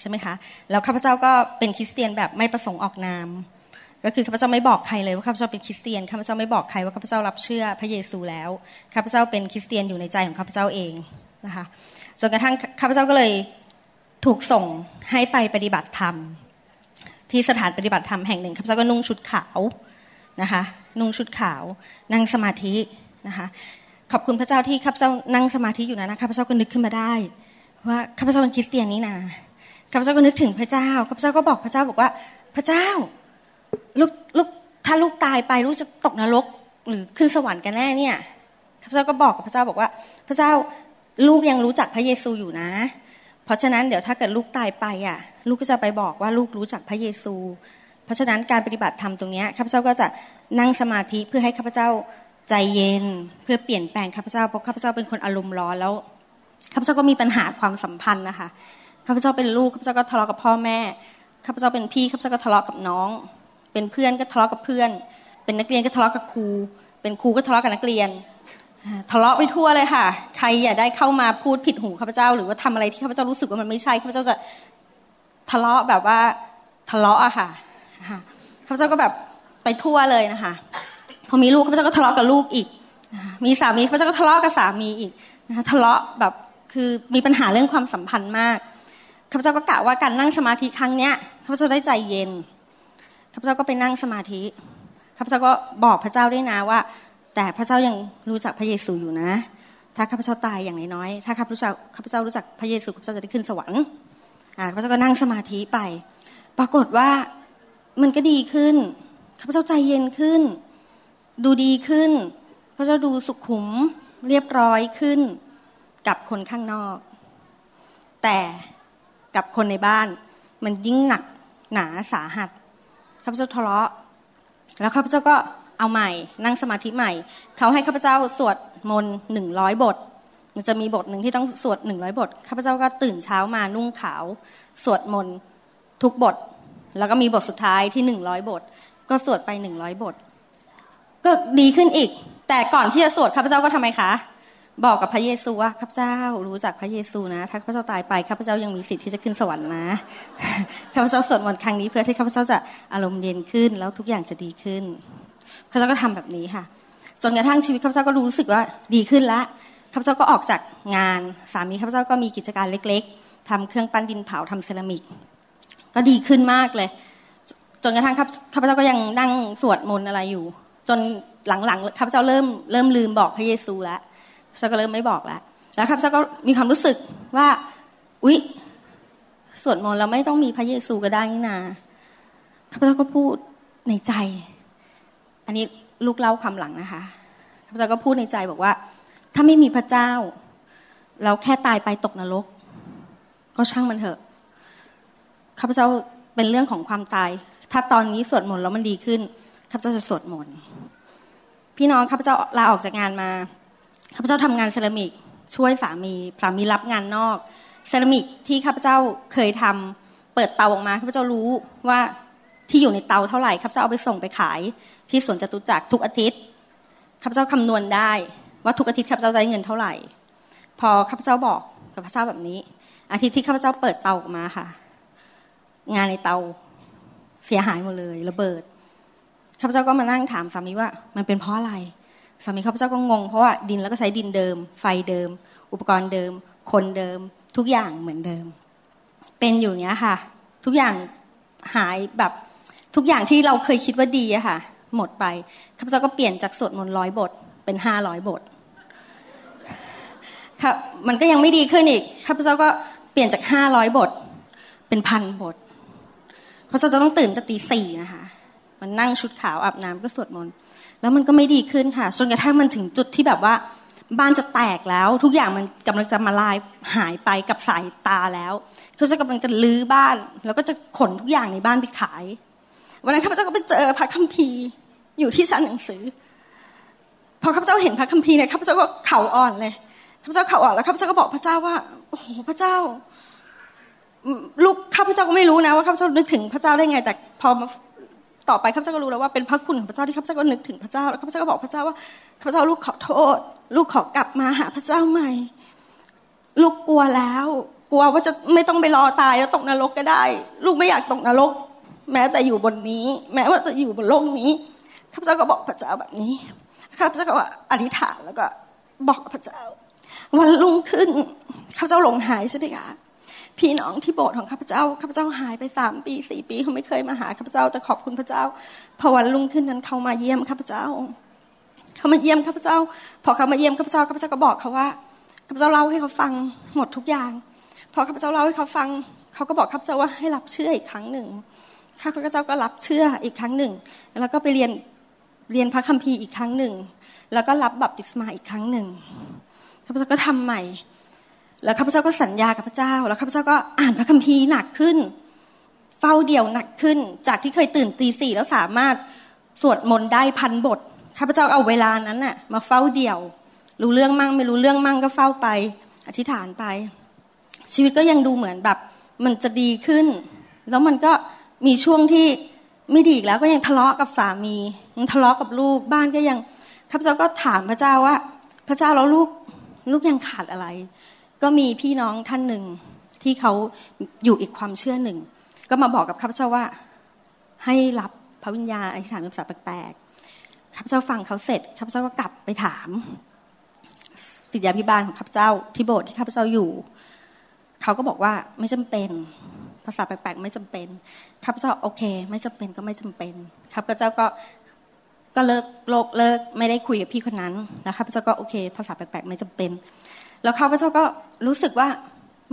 ใช่ไหมคะแล้วข้าพเจ้าก็เป็นคริสเตียนแบบไม่ประสงค์ออกนาม ก็คือข้าพเจ้าไม่บอกใครเลยว่าข้าพเจ้าเป็นคริสเตียนข้าพเจ้าไม่บอกใครว่าข้าพเจ้ารับเชื่อพระเยซูแล้วข้าพเจ้าเป็นคริสเตียนอยู่ในใจของข้าพเจ้าเองนะคะจนกระทั่งข้าพเจ้าก็เลย ถูกส่งให้ไปปฏิบัติธรรม ที่สถานปฏิบัติธรรมแห่งหนึ่งข้าพเจ้าก็นุ่งชุดขาวนะคะนุ่งชุดขาว นั่งสมาธินะคะขอบคุณพระเจ้าที่ข้าพเจ้านั่งสมาธิอยู่นะข้าพเจ้าก็นึกขึ้นมาได้ ว่าข้าพเจ้าเป็นคริสเตียนนี่นาข้าพเจ้าก็นึกถึงพระเจ้าข้าพเจ้าก็บอกพระเจ้าบอกว่า พระเจ้าลูกลูกถ้าลูกตายไปลูกจะตกนรกหรือขึ้นสวรรค์กันแน่เนี่ยข้าพเจ้าก็บอกกับพระเจ้าบอกว่า พระเจ้าลูกยังรู้จักพระเยซูอยู่นะ ราะฉะนั้นเดี๋ยวถ้าเกิดลูกตายไปอะ ลูกก็จะไปบอกว่าลูกรู้จักพระเยซู เพราะฉะนั้นการปฏิบัติธรรมตรงนี้ข้าพเจ้าก็จะนั่งสมาธิเพื่อให้ข้าพเจ้าใจเย็น เพื่อเปลี่ยนแปลงข้าพเจ้าเพราะข้าพเจ้าเป็นคนอารมณ์ร้อนแล้วข้าพเจ้าก็มีปัญหาความสัมพันธ์นะคะข้าพเจ้าเป็นลูกข้าพเจ้าก็ทะเลาะกับพ่อแม่ข้าพเจ้าเป็นพี่ข้าพเจ้าก็ทะเลาะกับน้อง เป็นเพื่อนก็ทะเลาะกับเพื่อน เป็นนักเรียนก็ทะเลาะกับครู เป็นครูก็ทะเลาะกับนักเรียน ทะเลาะไปทั่วเลยค่ะ ใครอย่าได้เข้ามาพูดผิดหูข้าพเจ้า หรือว่าทำอะไรที่ข้าพเจ้ารู้สึกว่ามันไม่ใช่ข้าพเจ้าจะทะเลาะแบบว่าทะเลาะอะค่ะข้าพเจ้าก็แบบไปทั่วเลยนะคะพอมีลูกข้าพเจ้าก็ทะเลาะกับลูกอีก มีสามีข้าพเจ้าก็ทะเลาะกับสามีอีกนะคะทะเลาะแบบคือมีปัญหาเรื่องความสัมพันธ์มากข้าพเจ้าก็กะว่าการนั่งสมาธิครั้งเนี้ยข้าพเจ้าได้ใจเย็นข้าพเจ้าก็ไปนั่งสมาธิข้าพเจ้าก็บอกพระเจ้าด้วยนะว่า แต่พระเจ้ายังรู้จักพระเยซูอยู่นะ ถ้าข้าพเจ้าตายอย่างน้อยถ้าข้าพเจ้าข้าพเจ้ารู้จักพระเยซูข้าพเจ้าจะได้ขึ้นสวรรค์อาข้าพเจ้าก็นั่งสมาธิไป ปรากฏว่ามันก็ดีขึ้นข้าพเจ้าใจเย็นขึ้น ดูดีขึ้นพระเจ้าดูสุขุมเรียบร้อยขึ้น กับคนข้างนอก แต่กับคนในบ้าน มันยิ่งหนักหนาสาหัสข้าพเจ้าทะเลาะ แล้วข้าพเจ้าก็ เอาใหม่ นั่งสมาธิใหม่ เขาให้ข้าพเจ้าสวดมนต์หนึ่งร้อยบท มันจะมีบทหนึ่งที่ต้องสวดหนึ่งร้อยบท ข้าพเจ้าก็ตื่นเช้ามานุ่งขาว สวดมนต์ทุกบท แล้วก็มีบทสุดท้ายที่หนึ่งร้อยบท ก็สวดไปหนึ่งร้อยบท ก็ดีขึ้นอีก แต่ก่อนที่จะสวดข้าพเจ้าก็ทำไมคะ บอกกับพระเยซูว่าข้าพเจ้ารู้จักพระเยซูนะ ถ้าข้าพเจ้าตายไปข้าพเจ้ายังมีสิทธิ์ที่จะขึ้นสวรรค์นะ ข้าพเจ้าสวดมนต์ครั้งนี้เพื่อที่ข้าพเจ้าจะอารมณ์เย็นขึ้น แล้วทุกอย่างจะดีขึ้น ข้าพเจ้าก็ทำแบบนี้ค่ะ จนกระทั่งชีวิตข้าพเจ้าก็รู้สึกว่าดีขึ้นละข้าพเจ้าก็ออกจากงานสามีข้าพเจ้าก็มีกิจการเล็ก ๆทำเครื่องปั้นดินเผาทำเซรามิก ก็ดีขึ้นมากเลย จนกระทั่งข้าพเจ้าก็ยังนั่งสวดมนต์อะไรอยู่ จนหลังๆข้าพเจ้าเริ่มเริ่มลืมบอกพระเยซูแล้วเจ้าก็เริ่มไม่บอกแล้วแล้วครับเจ้าก็มีความรู้สึกว่า อุ๊ยสวดมนต์เราไม่ต้องมีพระเยซูก็ได้นี่นาข้าพเจ้าก็พูดในใจ อันนี้ลูกเล่าความหลังนะคะข้าพเจ้าก็พูดในใจบอกว่า ถ้าไม่มีพระเจ้า เราแค่ตายไปตกนรก ก็ช่างมันเถอะข้าพเจ้าเป็นเรื่องของความตาย ถ้าตอนนี้สวดมนต์แล้วมันดีขึ้นข้าพเจ้าจะสวดมนต์พี่น้องข้าพเจ้าลาออกจากงานมาข้าพเจ้าทำงานเซรามิก ช่วยสามีสามีรับงานนอกเซรามิกที่ข้าพเจ้าเคยทำเปิดเตาออกมาข้าพเจ้ารู้ว่าที่อยู่ในเตาเท่าไหร่ข้าพเจ้าเอาไปส่งไปขาย ที่สวนจตุจักรทุกอาทิตย์ข้าพเจ้าคำนวณได้ ว่าทุกอาทิตย์ข้าพเจ้าได้เงินเท่าไหร่ พอข้าพเจ้าบอกกับพระเจ้าแบบนี้ อาทิตย์ที่ข้าพเจ้าเปิดเตาออกมาค่ะ งานในเตาเสียหายหมดเลยระเบิดข้าพเจ้าก็มานั่งถามสามีว่า มันเป็นเพราะอะไรสามีข้าพเจ้าก็งงเพราะว่าดินแล้วก็ใช้ดินเดิม ไฟเดิม อุปกรณ์เดิม คนเดิม ทุกอย่างเหมือนเดิม เป็นอยู่เนี้ยค่ะ ทุกอย่างหายแบบทุกอย่างที่เราเคยคิดว่าดีอะค่ะ หมดไปข้าพเจ้าก็เปลี่ยนจากสวดมนต์ร้อยบทเป็นห้าร้อยบทค่ะมันก็ยังไม่ดีขึ้นอีกข้าพเจ้าก็เปลี่ยนจากห้าร้อยบท เป็นพันบทเพราะเราจะต้องตื่นตั้งตีสี่นะคะ มันนั่งชุดขาวอาบน้ำก็สวดมนต์แล้วมันก็ไม่ดีขึ้นค่ะจนกระทั่งมันถึงจุดที่แบบว่า บ้านจะแตกแล้ว ทุกอย่างมันกำลังจะมาลายหายไปกับสายตาแล้วเขาจะกำลังจะลื้อบ้าน แล้วก็จะขนทุกอย่างในบ้านไปขาย วันนั้นข้าพเจ้าก็ไปเจอพระคัมภีร์อยู่ที่ชั้นหนังสือ พอข้าพเจ้าเห็นพระคัมภีร์เนี่ยข้าพเจ้าก็เข่าอ่อนเลยข้าพเจ้าเข่าอ่อนแล้วข้าพเจ้าก็บอกพระเจ้าว่าโอ้โหพระเจ้า ลูกข้าพเจ้าก็ไม่รู้นะว่าข้าพเจ้านึกถึงพระเจ้าได้ไง แต่พอต่อไปข้าพเจ้าก็รู้แล้วว่าเป็นพระคุณของพระเจ้าที่ข้าพเจ้าก็นึกถึงพระเจ้าแล้วข้าพเจ้าก็บอกพระเจ้าว่าข้าพเจ้าลูกขอโทษ ลูกขอกลับมาหาพระเจ้าใหม่ ลูกกลัวแล้ว กลัวว่าจะไม่ต้องไปรอตายแล้วตกนรกก็ได้ ลูกไม่อยากตกนรก แม้แต่อยู่บนนี้ แม้ว่าจะอยู่บนโลกนี้ข้าพเจ้าก็บอกพระเจ้าแบบนี้ข้าพเจ้าก็อธิษฐานแล้วก็บอกพระเจ้า วันรุ่งขึ้นข้าพเจ้าหลงหายใช่ไหมคะพี่น้องที่โบสถ์ของข้าพเจ้าข้าพเจ้าหายไปสามปีสี่ปีเขาไม่เคยมาหาข้าพเจ้าจะขอบคุณพระเจ้าพอวันรุ่งขึ้นนั้นเขามาเยี่ยมข้าพเจ้าเขามาเยี่ยมข้าพเจ้า พอเขามาเยี่ยมข้าพเจ้าข้าพเจ้าก็บอกเขาว่าข้าพเจ้าเล่าให้เขาฟังหมดทุกอย่าง พอข้าพเจ้าเล่าให้เขาฟัง เขาก็บอกข้าพเจ้าว่าให้รับเชื่ออีกครั้งหนึ่ง ข้าพเจ้าก็รับเชื่ออีกครั้งหนึ่ง แล้วก็ไปเรียนเรียนพระคัมภีร์อีกครั้งหนึ่ง แล้วก็รับบัพติศมาอีกครั้งหนึ่งข้าพเจ้าก็ทำใหม่ แล้วข้าพเจ้าก็สัญญากับพระเจ้า แล้วข้าพเจ้าก็อ่านพระคัมภีร์หนักขึ้น เฝ้าเดี่ยวหนักขึ้น จากที่เคยตื่นตีสี่แล้วสามารถสวดมนต์ได้พันบทข้าพเจ้าเอาเวลานั้นน่ะมาเฝ้าเดี่ยว รู้เรื่องมั่งไม่รู้เรื่องมั่งก็เฝ้าไป อธิษฐานไป ชีวิตก็ยังดูเหมือนแบบ มันจะดีขึ้น แล้วมันก็ มีช่วงที่ไม่ดีอีกแล้วก็ยังทะเลาะกับสามียังทะเลาะกับลูกบ้านก็ยังข้าพเจ้าก็ถามพระเจ้าว่า พระเจ้าแล้วลูกลูกยังขาดอะไร ก็มีพี่น้องท่านหนึ่งที่เขาอยู่อีกความเชื่อหนึ่ง ก็มาบอกกับข้าพเจ้าว่า ให้รับพระวิญญาณอธิษฐานภาษาแปลกๆข้าพเจ้าฟังเขาเสร็จข้าพเจ้าก็กลับไปถามติดยาพิบาลของข้าพเจ้าที่โบสถ์ที่ข้าพเจ้าอยู่ เขาก็บอกว่าไม่จำเป็น ภาษาแปลกๆ ไม่จำเป็นข้าพเจ้าโอเค ไม่จำเป็นก็ไม่จำเป็นข้าพเจ้าก็ก็เลิกโลกเลิกไม่ได้คุยกับพี่คนนั้นแล้วข้าพเจ้าก็โอเค ภาษาแปลกๆ ไม่จำเป็น แล้วข้าพเจ้าก็รู้สึกว่า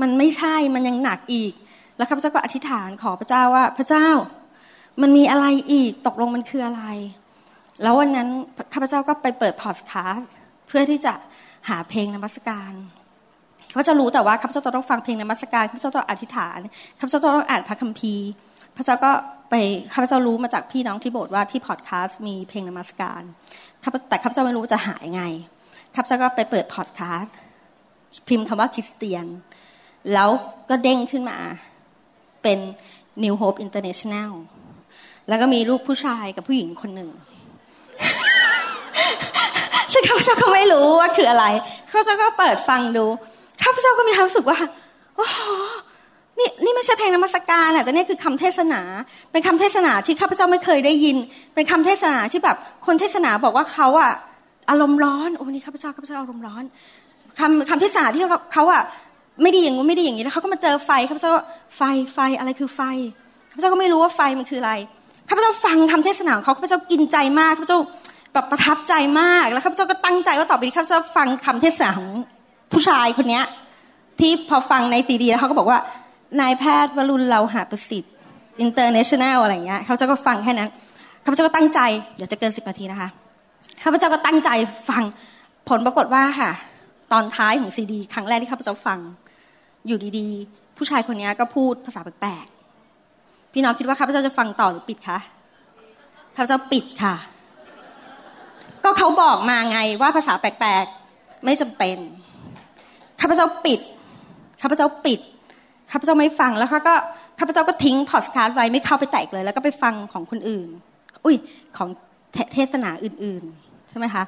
มันไม่ใช่มันยังหนักอีก แล้วข้าพเจ้าก็อธิษฐานขอพระเจ้าว่า พระเจ้ามันมีอะไรอีกตกลงมันคืออะไร แล้ววันนั้นข้าพเจ้าก็ไปเปิดพอดคาสต์เพื่อที่จะหาเพลงนมัสการ ข้าพเจ้ารู้แต่ว่าข้าพเจ้าต้องฟังเพลงนมัสการข้าพเจ้าต้องอธิษฐานข้าพเจ้าต้องอ่านพระคัมภีร์พระเจ้าก็ไปข้าพเจ้ารู้มาจากพี่น้องที่โบสถ์ว่าที่พอดแคสต์มีเพลงนมัสการแต่ข้าพเจ้าไม่รู้จะหายไงข้าพเจ้าก็ไปเปิดพอดแคสต์พิมพ์คำว่าคริสเตียน แล้วก็เด้งขึ้นมาเป็น New Hope International แล้วก็มีลูกผู้ชายกับผู้หญิงคนหนึ่งซึ่งข้าพเจ้าก็ไม่รู้ว่าคืออะไรข้าพเจ้าก็เปิดฟังดู ข้าพเจ้าก็มีความรู้สึกว่าโอ้โหนี่นี่ไม่ใช่เพลงนมัสการอะแต่นี่คือคำเทศนา เป็นคำเทศนาที่ข้าพเจ้าไม่เคยได้ยิน เป็นคำเทศนาที่แบบคนเทศนาบอกว่าเขาอะอารมณ์ร้อนโอ้นี่ข้าพเจ้าข้าพเจ้าอารมณ์ร้อนคำคำที่สาที่เขาอะไม่ดีอย่างงู้นไม่ดีอย่างนี้แล้วเขาก็มาเจอไฟข้าพเจ้าไฟไฟอะไรคือไฟข้าพเจ้าก็ไม่รู้ว่าไฟมันคืออะไรข้าพเจ้าฟังคำเทศนาของเขาข้าพเจ้ากินใจมากข้าพเจ้าแบบประทับใจมากแล้วข้าพเจ้าก็ตั้งใจว่าต่อไปนี้ข้าพเจ้าฟังคำเทศนาของ ผู้ชายคนเนี้ย ที่พอฟังในซีดีแล้วเขาก็บอกว่านายแพทย์วรุณเลาหประสิทธิ์ International อะไรเงี้ยเขาเจ้าก็ฟังแค่นั้นข้าพเจ้าก็ตั้งใจเดี๋ยวจะเกินสิบนาทีนะคะข้าพเจ้าก็ตั้งใจฟังผลปรากฏว่าค่ะ ตอนท้ายของซีดี ครั้งแรกที่ข้าพเจ้าฟังอยู่ดีๆ ผู้ชายคนนี้ก็พูดภาษาแปลกๆพี่น้องคิดว่าข้าพเจ้าจะฟังต่อหรือปิดคะข้าพเจ้าปิดค่ะ ก็เขาบอกมาไงว่าภาษาแปลกๆ ไม่จำเป็น ข้าพเจ้าปิดข้าพเจ้าปิดข้าพเจ้าไม่ฟังแล้วเขาก็ข้าพเจ้าก็ทิ้งพอดคาสต์ไว้ไม่เข้าไปแตกเลย แล้วก็ไปฟังของคนอื่น อุ้ยของเทศนาอื่นๆใช่ไหมคะ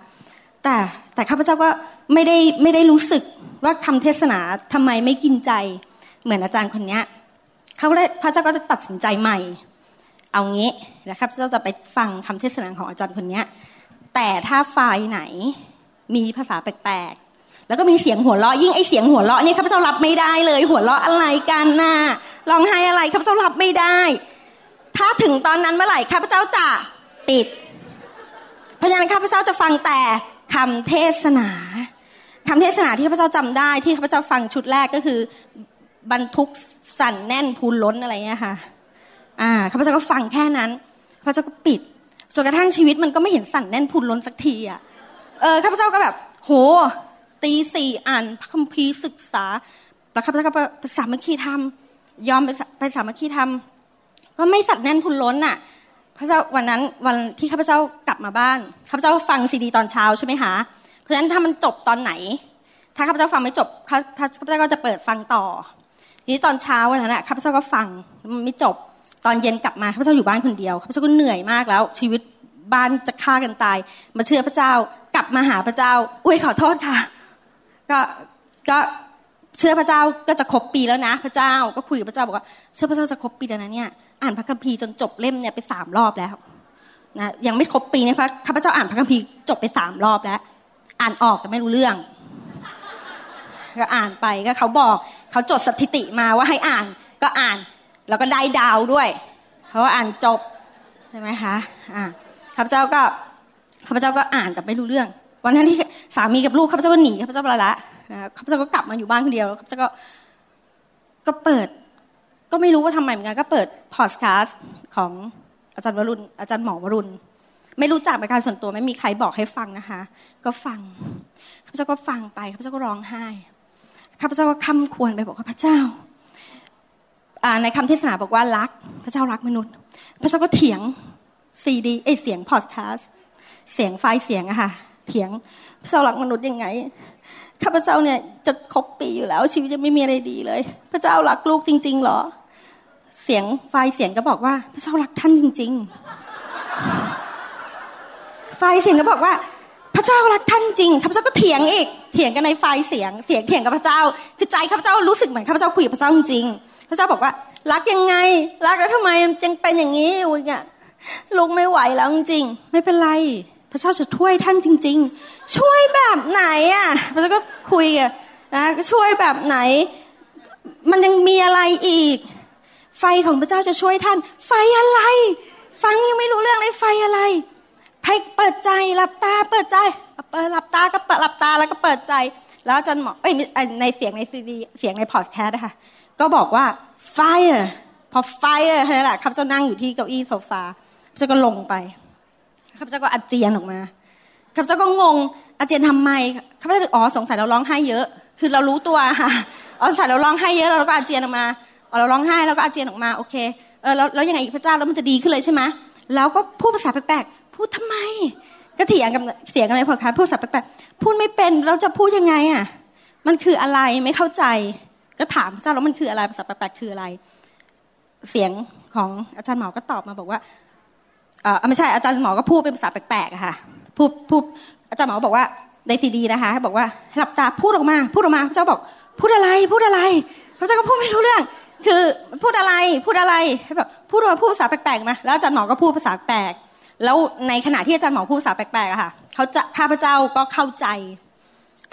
แต่แต่ข้าพเจ้าก็ไม่ได้ไม่ได้รู้สึกว่าคำเทศนาทำไมไม่กินใจ เหมือนอาจารย์คนนี้เขาได้พระเจ้าก็จะตัดสินใจใหม่ เอางี้นะครับเจ้าจะไปฟังคำเทศนาของอาจารย์คนนี้แต่ถ้าไฟล์ไหนมีภาษาแปลก แล้วก็มีเสียงหัวเราะยิ่งไอเสียงหัวเราะนี่ข้าพเจ้ารับไม่ได้เลย หัวเราะอะไรกันน่ะร้องไห้อะไรข้าพเจ้ารับไม่ได้ ถ้าถึงตอนนั้นเมื่อไหร่ข้าพเจ้าจะปิด เพราะฉะนั้นข้าพเจ้าจะฟังแต่คำเทศนาคำเทศนาที่ข้าพเจ้าจำได้ที่ข้าพเจ้าฟังชุดแรกก็คือบรรทุกสั่นแน่นพูนล้นอะไรเงี้ยค่ะ อ่าข้าพเจ้าก็ฟังแค่นั้นข้าพเจ้าก็ปิดจนกระทั่งชีวิตมันก็ไม่เห็นสั่นแน่นพูนล้นสักทีอะเออข้าพเจ้าก็แบบ โห ตีสี่อ่านพระคัมภีร์ศึกษาแล้วข้าพเจ้าก็ไปสามัคคีธรรม ยอมไปไปสามัคคีธรรม ก็ไม่สั่นแน่นพูนล้นอะพระเจ้าวันนั้นวันที่ข้าพเจ้ากลับมาบ้านข้าพเจ้าฟังซีดีตอนเช้าใช่ไหมคะเพราะฉะนั้นถ้ามันจบตอนไหน ถ้าข้าพเจ้าฟังไม่จบข้าพเจ้าก็จะเปิดฟังต่อทีนี้ตอนเช้าวันนั้นข้าพเจ้าก็ฟังมันไม่จบตอนเย็นกลับมาข้าพเจ้าอยู่บ้านคนเดียวข้าพเจ้าก็เหนื่อยมากแล้ว ชีวิตบ้านจะฆ่ากันตาย มาเชื่อพระเจ้ากลับมาหาพระเจ้า อุ้ยขอโทษค่ะ ก็ก็เชื่อพระเจ้าก็จะครบปีแล้วนะ พระเจ้าก็คุยกับพระเจ้าบอกว่าเชื่อพระเจ้าจะครบปีแล้วนะเนี่ยอ่านพระคัมภีร์จนจบเล่มเนี่ยไปสามรอบแล้วนะยังไม่ครบปีนะคะข้าพเจ้าอ่านพระคัมภีร์จบไปสามรอบแล้ว อ่านออกแต่ไม่รู้เรื่องก็อ่านไปก็เขาบอกเขาจดสถิติมาว่าให้อ่านก็อ่าน แล้วก็ได้ดาวด้วยเขาอ่านจบใช่ไหมคะอ่าข้าพเจ้าก็ข้าพเจ้าก็อ่านแต่ไม่รู้เรื่อง วันนั้นที่สามีกับลูกข้าพเจ้าก็หนีข้าพเจ้าไปละนะข้าพเจ้าก็กลับมาอยู่บ้านคนเดียวข้าพเจ้าก็ก็เปิด ก็ไม่รู้ว่าทำไมเหมือนกันก็เปิดพอดแคสต์ของอาจารย์วรุณอาจารย์หมอวรุณไม่รู้จักเป็นการส่วนตัวไม่มีใครบอกให้ฟังนะคะ ก็ฟังข้าพเจ้าก็ฟังไปข้าพเจ้าก็ร้องไห้ข้าพเจ้าก็คำควรไปบอกว่าพระเจ้าในคำเทศนาบอกว่ารัก พระเจ้ารักมนุษย์ พระเจ้าก็เถียงซีดีไอเสียงพอดแคสต์เสียงไฟเสียงอะค่ะ เถียงพระเจ้ารักมนุษย์ยังไงข้าพเจ้าเนี่ยจะครบปีอยู่แล้ว ชีวิตจะไม่มีอะไรดีเลย พระเจ้ารักลูกจริง ๆ หรอ เสียงไฟเสียงก็บอกว่า พระเจ้ารักท่านจริง ๆ ไฟเสียงก็บอกว่า พระเจ้ารักท่านจริงข้าพเจ้าก็เถียงอีกเถียงกันในไฟเสียง เสียงเถียงกับพระเจ้า คือใจข้าพเจ้ารู้สึกเหมือนข้าพเจ้าคุยกับพระเจ้าจริงๆพระเจ้าบอกว่า รักยังไง รักแล้วทำไมยังเป็นอย่างนี้อยู่เนี่ยลูกไม่ไหวแล้วจริงๆไม่เป็นไร พระเจ้าจะช่วยท่านจริง ๆ ช่วยแบบไหนอะพระเจ้าก็คุยกันนะช่วยแบบไหน มันยังมีอะไรอีก ไฟของพระเจ้าจะช่วยท่าน ไฟอะไร ฟังยังไม่รู้เรื่องเลยไฟอะไรให้เปิดใจหลับตาเปิดใจเปิดหลับตาก็เปิดหลับตาแล้วก็เปิดใจ แล้วอาจารย์หมอเอ้ยในเสียงในซีดีเสียงในพอดแคสต์นะคะก็บอกว่า fire พอ fire นั่นแหละข้าพเจ้านั่งอยู่ที่เก้าอี้โซฟาข้าพเจ้าก็ลงไป ข้าพเจ้าก็อาเจียนออกมาข้าพเจ้าก็งงอาเจียนทำไมข้าพเจ้าอ๋อสงสัยเราร้องไห้เยอะ คือเรารู้ตัวค่ะอ๋อสงสัยเราร้องไห้เยอะเราก็อาเจียนออกมาเราร้องไห้แล้วก็อาเจียนออกมาโอเคเออแล้วแล้วยังไงอีกพระเจ้าแล้วมันจะดีขึ้นเลยใช่ไหมแล้วก็พูดภาษาแปลกๆพูดทำไม ก็เถียงกับเสียงอะไรพอคะพูดภาษาแปลกๆพูดไม่เป็นเราจะพูดยังไงอะมันคืออะไรไม่เข้าใจ ก็ถามพระเจ้าแล้วมันคืออะไรภาษาแปลกๆคืออะไร เสียงของอาจารย์หมอก็ตอบมาบอกว่า ไม่ใช่อาจารย์หมอก็พูดเป็นภาษาแปลกๆค่ะพูดพูดอาจารย์หมอบอกว่าในซีดีนะคะบอกว่าหลับตาพูดออกมา พูดออกมาพระเจ้าบอก พูดอะไรพูดอะไรพระเจ้าก็พูดไม่รู้เรื่อง คือพูดอะไรพูดอะไรแบบพูดมาพูดภาษาแปลกๆมาแล้วอาจารย์หมอก็พูดภาษาแปลกแล้วในขณะที่อาจารย์หมอพูดภาษาแปลกๆอะค่ะเขาจะข้าพเจ้าก็เข้าใจ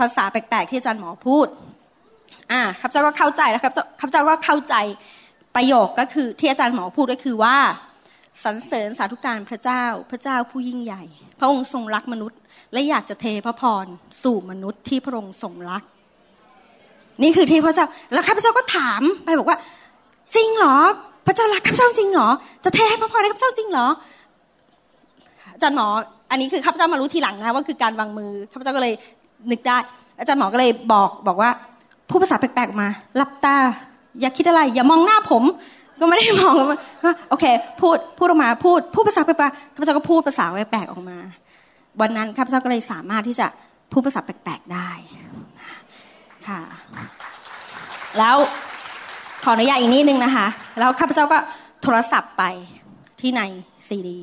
ภาษาแปลกๆที่อาจารย์หมอพูดอ่าข้าพเจ้าก็เข้าใจแล้วครับข้าพเจ้าก็เข้าใจประโยคก็คือที่อาจารย์หมอพูดก็คือว่า สรรเสริญสาธุการพระเจ้าพระเจ้าผู้ยิ่งใหญ่ พระองค์ทรงรักมนุษย์ และอยากจะเทพระพรสู่มนุษย์ที่พระองค์ทรงรัก นี่คือที่พระเจ้าแล้วข้าพเจ้าก็ถามไปบอกว่า จริงเหรอ พระเจ้ารักข้าพเจ้าจริงเหรอจะเทให้พระพรให้ข้าพเจ้าจริงเหรออาจารย์หมออันนี้คือข้าพเจ้ามารู้ทีหลังนะว่าคือการวางมือข้าพเจ้าก็เลยนึกได้ อาจารย์หมอก็เลยบอกบอกว่าพูดภาษาแปลกๆมาหลับตา อย่าคิดอะไร อย่ามองหน้าผม ก็ไม่ได้มองก็โอเค พูดพูดออกมาพูดพูดภาษาแปลกๆข้าพเจ้าก็พูดภาษาแปลกๆออกมา วันนั้นข้าพเจ้าก็เลยสามารถที่จะพูดภาษาแปลกๆได้ค่ะ แล้วขออนุญาตอีกนิดนึงนะคะ แล้วข้าพเจ้าก็โทรศัพท์ไปที่ในซีดี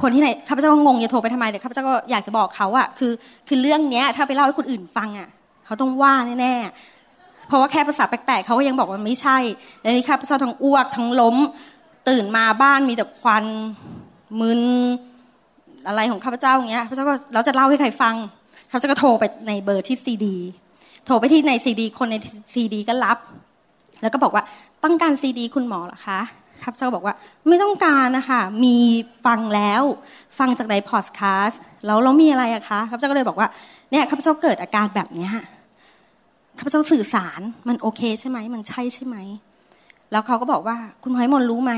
คนที่ไหนข้าพเจ้าก็งงจะโทรไปทำไมแต่ข้าพเจ้าก็อยากจะบอกเขาอะคือ คือเรื่องเนี้ย ถ้าไปเล่าให้คนอื่นฟังอะเขาต้องว่าแน่ๆ เพราะว่าแค่ภาษาแปลกๆเขาก็ยังบอกว่าไม่ใช่และนี่ข้าพเจ้าทั้งอ้วกทั้งล้ม ตื่นมาบ้านมีแต่ควันมึนอะไรของข้าพเจ้าอย่างเงี้ยข้าพเจ้าก็เราจะเล่าให้ใครฟังข้าพเจ้าก็โทรไปในเบอร์ที่ซีดีโทรไปที่ในซีดีคนในซีดีก็รับ แล้วก็บอกว่าต้องการซีดีคุณหมอหรอคะครับเจ้าบอกว่าไม่ต้องการนะคะมีฟังแล้วฟังจากในพอดแคสต์แล้วเรามีอะไรอะคะครับเจ้าก็เลยบอกว่าเนี่ยครับเจ้าเกิดอาการแบบเนี้ย ข้าพเจ้าสื่อสารมันโอเคใช่ไหมมันใช่ใช่ไหม แล้วเขาก็บอกว่า คุณพลอยมนรู้ไหม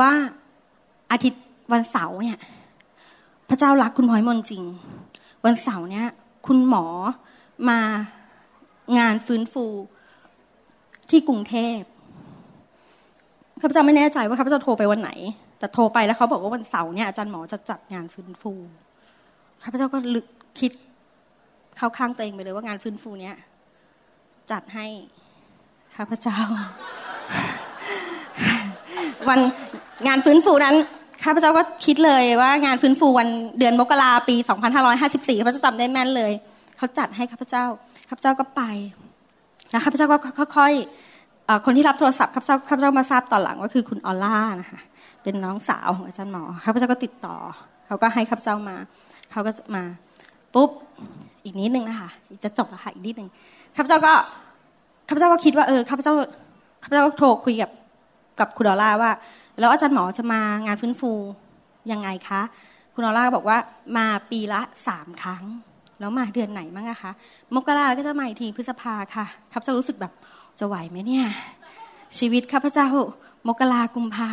ว่าอาทิตย์วันเสาร์เนี่ย พระเจ้ารักคุณพลอยมนจริง วันเสาร์เนี่ย คุณหมอมางานฟื้นฟูที่กรุงเทพข้าพเจ้าไม่แน่ใจว่าข้าพเจ้าโทรไปวันไหน แต่โทรไปแล้วเขาบอกว่าวันเสาร์เนี่ยอาจารย์หมอจะจัดงานฟื้นฟูข้าพเจ้าก็ลึกคิด เข้าข้างตัวเองไปเลยว่างานฟื้นฟูเนี้ยจัดให้ข้าพเจ้า วันงานฟื้นฟูนั้นข้าพเจ้าก็คิดเลยว่างานฟื้นฟูวันเดือนมกราปี 2554ข้าพเจ้าจำได้แม่นเลยเขาจัดให้ข้าพเจ้าข้าพเจ้าก็ไปแล้วข้าพเจ้าก็ค่อยๆคนที่รับโทรศัพท์ข้าพเจ้าข้าพเจ้ามาทราบตอนหลังว่าคือคุณออล่านะคะเป็นน้องสาวของอาจารย์หมอข้าพเจ้าก็ติดต่อเขาก็ให้ข้าพเจ้ามาเขาก็มาปุ๊บ อีกนิดนึงนะคะจะจบแล้วค่ะอีกนิดนึงข้าพเจ้าก็ข้าพเจ้าก็คิดว่าเออข้าพเจ้าข้าพเจ้าก็โทรคุยกับกับคุณออล่าว่า แล้วอาจารย์หมอจะมางานฟื้นฟูยังไงคะ คุณออล่าบอกว่ามาปีละสามครั้ง แล้วมาเดือนไหนมั้งอะคะมกราก็จะมาอีกทีพฤษภาค่ะข้าพเจ้ารู้สึกแบบจะไหวไหมเนี่ย ชีวิตข้าพเจ้ามกรากุมภา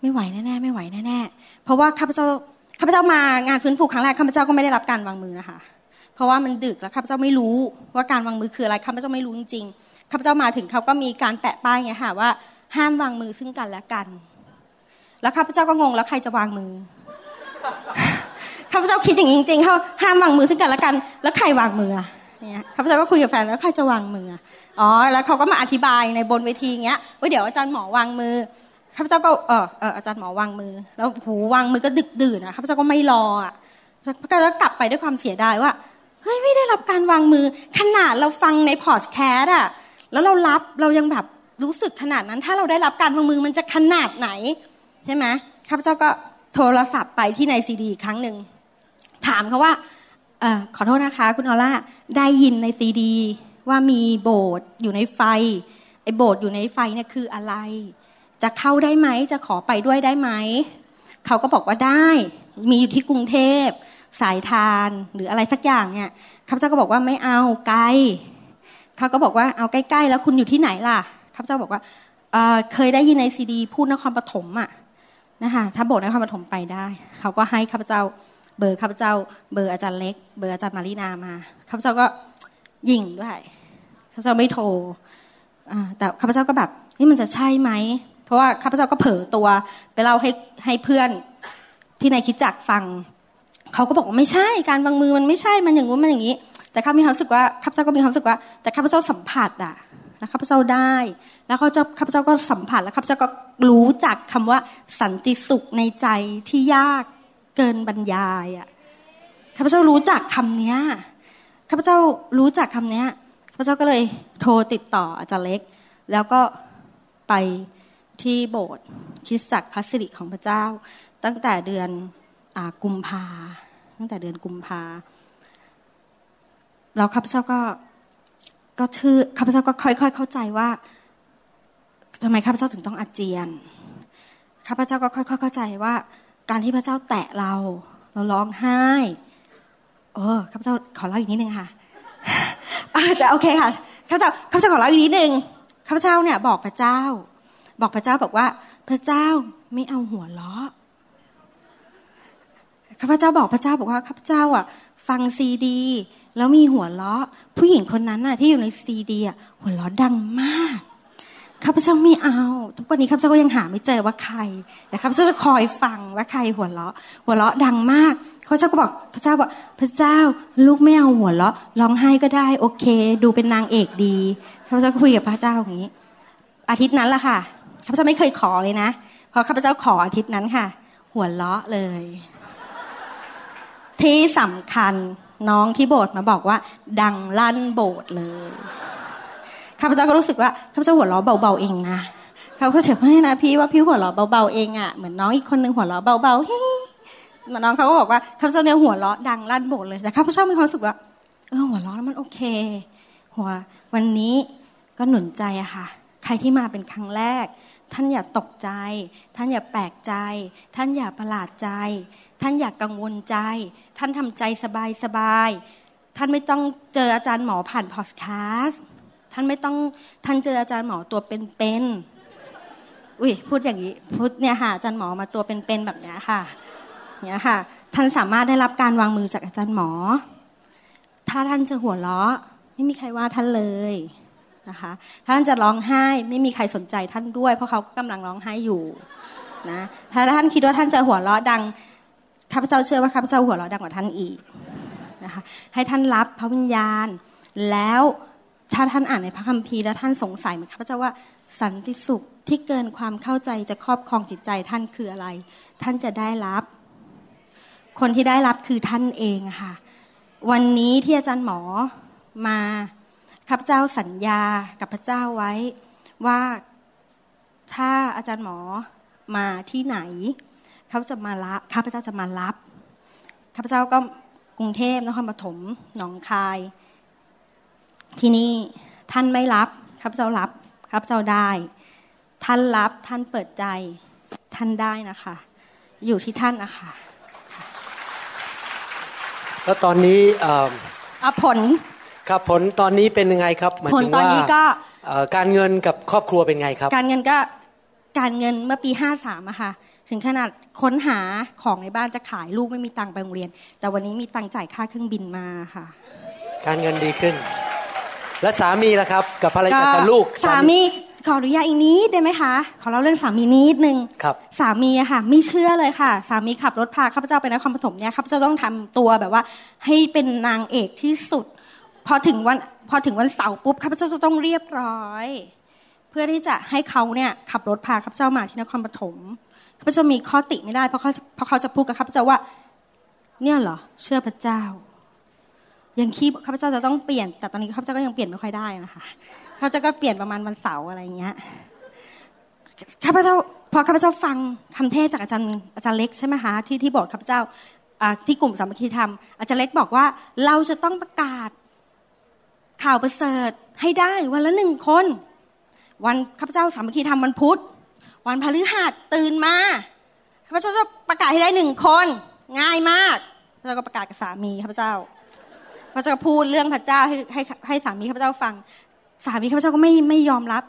ไม่ไหวแน่ๆไม่ไหวแน่ๆเพราะว่าข้าพเจ้าข้าพเจ้ามางานฟื้นฟูครั้งแรกข้าพเจ้าก็ไม่ได้รับการวางมือนะคะ เพราะว่ามันดึกแล้วข้าพเจ้าไม่รู้ว่าการวางมือคืออะไรข้าพเจ้าไม่รู้จริงๆข้าพเจ้ามาถึงเขาก็มีการแปะป้ายไงค่ะว่า ห้ามวางมือซึ่งกันและกัน แล้วข้าพเจ้าก็งงแล้วใครจะวางมือข้าพเจ้าคิดอย่างจริงๆเขาห้ามวางมือซึ่งกันและกัน แล้วใครวางมือเนี่ยข้าพเจ้าก็คุยกับแฟนแล้วใครจะวางมืออ๋อแล้วเขาก็มาอธิบายในบนเวทีเงี้ยว่าเดี๋ยวอาจารย์หมอวางมือข้าพเจ้าก็เออเอออาจารย์หมอวางมือ แล้วหูวางมือก็ดึกดื่นนะข้าพเจ้าก็ไม่รออะก็กลับไปด้วยความเสียดายว่า เฮ้ยไม่ได้รับการวางมือ ขนาดเราฟังในพอดแคสต์อะแล้วเรารับเรายังแบบรู้สึกขนาดนั้น ถ้าเราได้รับการวางมือมันจะขนาดไหน ใช่ไหมข้าพเจ้าก็โทรศัพท์ไปที่ในซีดีครั้งหนึ่งถามเขาว่าอขอโทษนะคะ คุณออล่าได้ยินในซีดี ว่ามีโบสถ์อยู่ในไฟไอ้โบสถ์อยู่ในไฟเนี่ยคืออะไร จะเข้าได้ไหมจะขอไปด้วยได้ไหมเขาก็บอกว่าได้ มีอยู่ที่กรุงเทพ สายทานหรืออะไรสักอย่างเนี่ยข้าพเจ้าก็บอกว่าไม่เอาไกลเขาก็บอกว่าเอาใกล้ๆแล้วคุณอยู่ที่ไหนล่ะข้าพเจ้าบอกว่าเคยได้ยินในซีดีพูดนครปฐมอะนะคะถ้าโบสถ์นครปฐมไปได้เขาก็ให้ข้าพเจ้าเบอร์ข้าพเจ้า เบอร์อาจารย์เล็ก เบอร์อาจารย์มารีนามาข้าพเจ้าก็ยิงด้วยข้าพเจ้าไม่โทรแต่ข้าพเจ้าก็แบบนี่มันจะใช่ไหมเพราะว่าข้าพเจ้าก็เผลอตัวไปเล่าให้ให้เพื่อนที่ในคิดจักฟัง เขาก็บอกว่าไม่ใช่การวางมือมันไม่ใช่มันอย่างงู้นมันอย่างนี้ แต่ข้ามีความรู้สึกว่าข้าพเจ้าก็มีความรู้สึกว่า แต่ข้าพเจ้าสัมผัสอะแล้วข้าพเจ้าได้ แล้วเขาจะข้าพเจ้าก็สัมผัสแล้วข้าพเจ้าก็รู้จักคำว่าสันติสุขในใจที่ยากเกินบรรยายอะข้าพเจ้ารู้จักคำเนี้ยข้าพเจ้ารู้จักคำเนี้ยข้าพเจ้าก็เลยโทรติดต่ออาจารย์เล็ก แล้วก็ไปที่โบสถ์คิดสักพัสดิของพระเจ้า ตั้งแต่เดือน กุมภาตั้งแต่เดือนกุมภาแล้วข้าพเจ้าก็ก็ชื่อข้าพเจ้าก็ค่อยๆเข้าใจว่าทำไมข้าพเจ้าถึงต้องอาเจียนข้าพเจ้าก็ค่อยๆเข้าใจว่า การที่พระเจ้าแตะเรา เราร้องไห้เออข้าพเจ้าขอเล่าอีกนิดนึงค่ะจะโอเคค่ะข้าพเจ้าข้าพเจ้าขอเล่าอีกนิดนึงข้าพเจ้าเนี่ย บอกพระเจ้า บอกพระเจ้าบอกว่า พระเจ้าไม่เอาหัวล้อ ข้าพเจ้าบอกพระเจ้าบอกว่าข้าพเจ้าอะ ฟังซีดี แล้วมีหัวเราะ ผู้หญิงคนนั้นน่ะ ที่อยู่ในซีดีอะหัวเราะดังมากข้าพเจ้าไม่เอา ทุกวันนี้ข้าพเจ้าก็ยังหาไม่เจอว่าใครแต่ข้าพเจ้าจะคอยฟังว่าใครหัวเราะ หัวเราะดังมากข้าพเจ้าก็บอกพระเจ้าบอกพระเจ้าลูกไม่เอาหัวเราะร้องไห้ก็ได้ โอเค ดูเป็นนางเอกดีข้าพเจ้าคุยกับพระเจ้าอย่างนี้ อาทิตย์นั้นละค่ะข้าพเจ้าไม่เคยขอเลยนะพอข้าพเจ้าขออาทิตย์นั้นค่ะ หัวเราะเลย ที่สำคัญน้องที่โบสถ์มาบอกว่า ดังลั่นโบสถ์เลยข้าพเจ้าก็รู้สึกว่าข้าพเจ้าหัวเราะเบาๆเองนะเขาก็เฉยๆนะพี่ว่าพี่หัวเราะเบาๆเองอะเหมือนน้องอีกคนหนึ่งหัวเราะเบาๆเฮ้น้องเขาก็บอกว่าข้าพเจ้าเนี่ยหัวเราะดังลั่นโบสถ์เลยแต่ข้าพเจ้ามีความรู้สึกว่าเออหัวเราะแล้วมันโอเค หัววันนี้ก็หนุนใจอะค่ะ ใครที่มาเป็นครั้งแรก ท่านอย่าตกใจ ท่านอย่าแปลกใจ ท่านอย่าประหลาดใจ ท่านอยากกังวลใจ ท่านทำใจสบายสบาย ท่านไม่ต้องเจออาจารย์หมอผ่านพอดแคสต์ท่านไม่ต้องท่านเจออาจารย์หมอตัวเป็นๆอุ้ยพูดอย่างนี้พูดเนี่ยค่ะอาจารย์หมอมาตัวเป็นๆแบบนี้ค่ะเนี่ยค่ะ ท่านสามารถได้รับการวางมือจากอาจารย์หมอ ถ้าท่านจะหัวเราะ ไม่มีใครว่าท่านเลยนะคะท่านจะร้องไห้ไม่มีใครสนใจท่านด้วย เพราะเขากำลังร้องไห้อยู่นะถ้าท่านคิดว่าท่านจะหัวเราะดัง ข้าพเจ้าเชื่อว่าข้าพเจ้าหัวเราะดังกว่าท่านอีกนะคะให้ท่านรับพระวิญญาณ แล้วถ้าท่านอ่านในพระคัมภีร์แล้วท่านสงสัยเหมือนข้าพเจ้าว่าสันติสุขที่เกินความเข้าใจจะครอบครองจิตใจท่านคืออะไร ท่านจะได้รับ คนที่ได้รับคือท่านเองค่ะวันนี้ที่อาจารย์หมอมาข้าพเจ้าสัญญากับพระเจ้าไว้ว่าถ้าอาจารย์หมอมาที่ไหน เขาจะมารับข้าพเจ้าจะมารับข้าพเจ้าก็กรุงเทพนครปฐมหนองคาย ที่นี่ท่านไม่รับข้าพเจ้ารับข้าพเจ้าได้ ท่านรับท่านเปิดใจท่านได้นะคะ อยู่ที่ท่านนะคะแล้วตอนนี้อผลครับผลตอนนี้เป็นยังไงครับผลตอนนี้ก็การเงินกับครอบครัวเป็นไงครับ การเงินก็การเงินเมื่อปีห้าสามอะค่ะ ถึงขนาดค้นหาของในบ้านจะขายลูกไม่มีตังค์ไปโรงเรียน แต่วันนี้มีตังค์จ่ายค่าเครื่องบินมาค่ะ การเงินดีขึ้น และสามีล่ะครับ กับภรรยากับลูกสามีขออนุญาตอีกนิดได้ไหมคะ ขอเล่าเรื่องสามีนิดนึงครับ สามีอะค่ะ ไม่เชื่อเลยค่ะ สามีขับรถพาข้าพเจ้าไปนครปฐมเนี่ยข้าพเจ้าต้องทำตัวแบบว่า ให้เป็นนางเอกที่สุด พอถึงวันพอถึงวันเสาร์ปุ๊บข้าพเจ้าจะต้องเรียบร้อย เพื่อที่จะให้เขาเนี่ยขับรถพาข้าพเจ้ามาที่นครปฐม ข้าพเจ้ามีข้อติไม่ได้เพราะเขาเพราะเขาจะพูดกับข้าพเจ้าว่า เนี่ยเหรอเชื่อพระเจ้า ยังคีบข้าพเจ้าจะต้องเปลี่ยน แต่ตอนนี้ข้าพเจ้าก็ยังเปลี่ยนไม่ค่อยได้นะคะข้าพเจ้าก็เปลี่ยนประมาณวันเสาร์อะไรเงี้ยข้าพเจ้าพอข้าพเจ้าฟังคำเทศจากอาจารย์อาจารย์เล็กใช่ไหมคะที่ที่บอกข้าพเจ้าที่กลุ่มสามัคคีธรรมอาจารย์เล็กบอกว่าเราจะต้องประกาศข่าวประเสริฐให้ได้วันละหนึ่งคน วันข้าพเจ้าสามัคคีธรรมวันพุธ วันพฤหัสตื่นมาข้าพเจ้าจะประกาศให้ได้หนึ่งคน ง่ายมากแล้วก็ประกาศกับสามีข้าพเจ้าพระเจ้าพูดเรื่องพระเจ้าให้ให้ให้สามีข้าพเจ้าฟัง สามีข้าพเจ้าก็ไม่ไม่ยอมรับ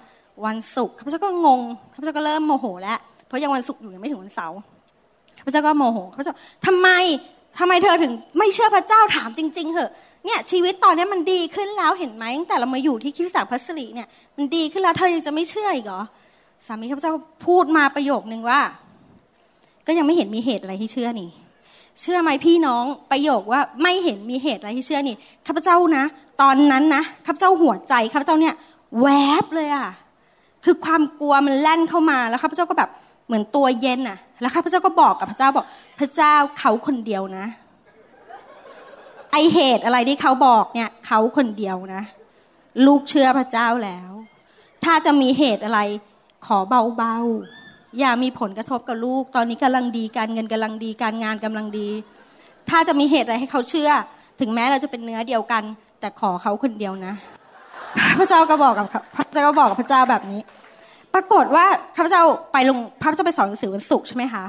วันศุกร์ข้าพเจ้าก็งงข้าพเจ้าก็เริ่มโมโหแล้วเพราะยังวันศุกร์อยู่ยังไม่ถึงวันเสาร์ข้าพเจ้าก็โมโหข้าพเจ้าทำไมทำไมเธอถึงไม่เชื่อพระเจ้าถามจริง ๆเหอะเนี่ยชีวิตตอนนี้มันดีขึ้นแล้วเห็นไหมตั้งแต่เรามาอยู่ที่คริสตจักรพัสรีเนี่ยมันดีขึ้นแล้วเธอยังจะไม่เชื่ออีกเหรอ สามีข้าพเจ้าพูดมาประโยคนึงว่า ก็ยังไม่เห็นมีเหตุอะไรที่เชื่อนี่ เชื่อไหมพี่น้องประโยคว่าไม่เห็นมีเหตุอะไรที่เชื่อนี่ข้าพเจ้านะ ตอนนั้นนะข้าพเจ้าหัวใจข้าพเจ้าเนี่ยแวบเลยอะคือความกลัวมันแล่นเข้ามาแล้วข้าพเจ้าก็แบบเหมือนตัวเย็นอะแล้วข้าพเจ้าก็บอกกับพระเจ้าบอก พระเจ้าเขาคนเดียวนะ ไอเหตุอะไรที่เขาบอกเนี่ยเขาคนเดียวนะ ลูกเชื่อพระเจ้าแล้ว ถ้าจะมีเหตุอะไร ขอเบาๆ อย่ามีผลกระทบกับลูก ตอนนี้กำลังดีการเงินกำลังดีการงานกำลังดี ถ้าจะมีเหตุอะไรให้เขาเชื่อ ถึงแม้เราจะเป็นเนื้อเดียวกัน แต่ขอเขาคนเดียวนะ พระเจ้าก็บอกกับพระเจ้าก็บอกกับพระเจ้าแบบนี้ ปรากฏว่าข้าพเจ้าไปลงพระเจ้าไปสอนหนังสือวันศุกร์ใช่ไหมคะ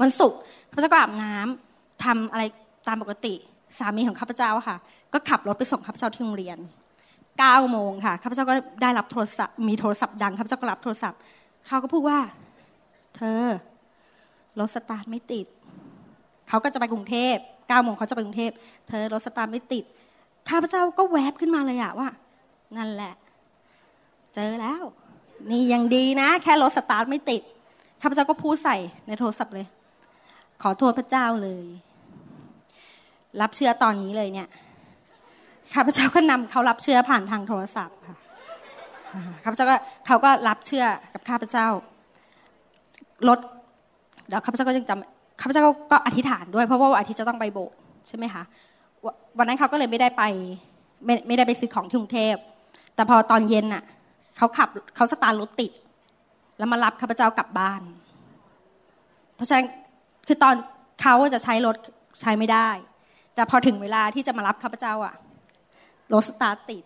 วันศุกร์ข้าพเจ้าก็อาบน้ำทำอะไรตามปกติสามีของข้าพเจ้าค่ะ ก็ขับรถไปส่งข้าพเจ้าที่โรงเรียน เก้าโมงค่ะข้าพเจ้าก็ได้รับโทรศัพท์มีโทรศัพท์ดังข้าพเจ้าก็รับโทรศัพท์เขาก็พูดว่า เธอรถสตาร์ทไม่ติดเขาก็จะไปกรุงเทพเก้าโมงเขาจะไปกรุงเทพเธอรถสตาร์ทไม่ติดข้าพเจ้าก็แวบขึ้นมาเลยอะว่า นั่นแหละ เจอแล้ว นี่ยังดีนะ แค่รถสตาร์ทไม่ติดข้าพเจ้าก็พูดใส่ในโทรศัพท์เลย ขอโทษพระเจ้าเลย รับเชื่อตอนนี้เลยเนี่ย ข้าพเจ้าก็นำเขารับเชื่อผ่านทางโทรศัพท์ค่ะข้าพเจ้าก็เขาก็รับเชื่อกับข้าพเจ้ารถเดี๋ยวข้าพเจ้าก็ยังจำข้าพเจ้าก็อธิษฐานด้วยเพราะว่าอาทิตย์จะต้องไปโบสถ์ใช่ไหมคะวันนั้นเขาก็เลยไม่ได้ไปไม่ไม่ได้ไปซื้อของที่กรุงเทพแต่พอตอนเย็นน่ะเขาขับเขาสตาร์รถติดแล้วมารับข้าพเจ้ากลับบ้าน เพราะฉะนั้นคือตอนเขาจะใช้รถใช้ไม่ได้ แต่พอถึงเวลาที่จะมารับข้าพเจ้าอะ รถสตาร์ติด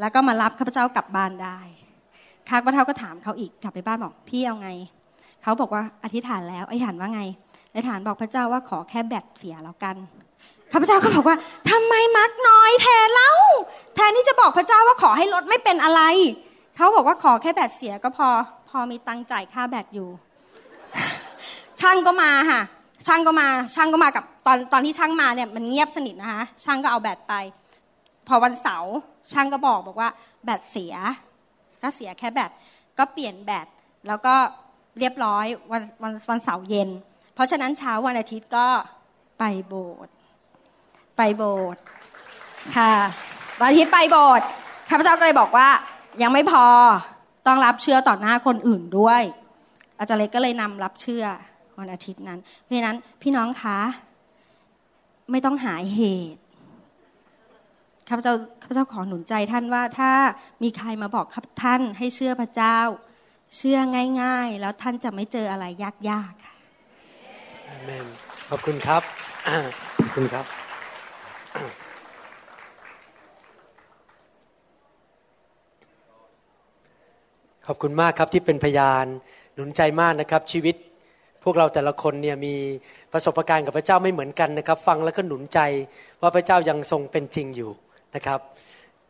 แล้วก็มารับข้าพเจ้ากลับบ้านได้ข้าพเจ้าก็ถามเขาอีกกลับไปบ้านบอกพี่เอาไง เขาบอกว่าอธิษฐานแล้วอธิษฐานว่าไงอธิษฐานบอกพระเจ้าว่าขอแค่แบตเสียแล้วกันข้าพเจ้าก็บอกว่าทำไมมักน้อยแทนเล่าแทนที่จะบอกพระเจ้าว่าขอให้รถไม่เป็นอะไร เขาบอกว่าขอแค่แบตเสียก็พอ พอมีตังจ่ายค่าแบตอยู่ ช่างก็มาค่ะช่างก็มา ช่างก็มากับตอนตอนที่ช่างมาเนี่ยมันเงียบสนิทนะคะ ช่างก็เอาแบตไป พอวันเสาร์ช่างก็บอกบอกว่าแบตเสียก็เสียแค่แบตก็เปลี่ยนแบตแล้วก็เรียบร้อยวันวันวันเสาร์เย็น เพราะฉะนั้นเช้าวันอาทิตย์ก็ไปโบสถ์ไปโบสถ์ค่ะวันอาทิตย์ไปโบสถ์ข้าพเจ้าก็เลยบอกว่ายังไม่พอต้องรับเชื่อต่อหน้าคนอื่นด้วย อาจารย์เล็กก็เลยนำรับเชื่อวันอาทิตย์นั้น เพราะฉะนั้นพี่น้องคะไม่ต้องหาเหตุ ข้าพเจ้าข้าพเจ้าขอหนุนใจท่านว่าถ้ามีใครมาบอกครับท่านให้เชื่อพระเจ้า เชื่อง่าย ๆ แล้วท่านจะไม่เจออะไรยากๆค่ะอเมนขอบคุณครับขอบคุณครับ ขอบคุณมากครับที่เป็นพยานหนุนใจมากนะครับ ชีวิตพวกเราแต่ละคนเนี่ยมีประสบการณ์กับพระเจ้าไม่เหมือนกันนะครับ ฟังแล้วก็หนุนใจว่าพระเจ้ายังทรงเป็นจริงอยู่ นะครับ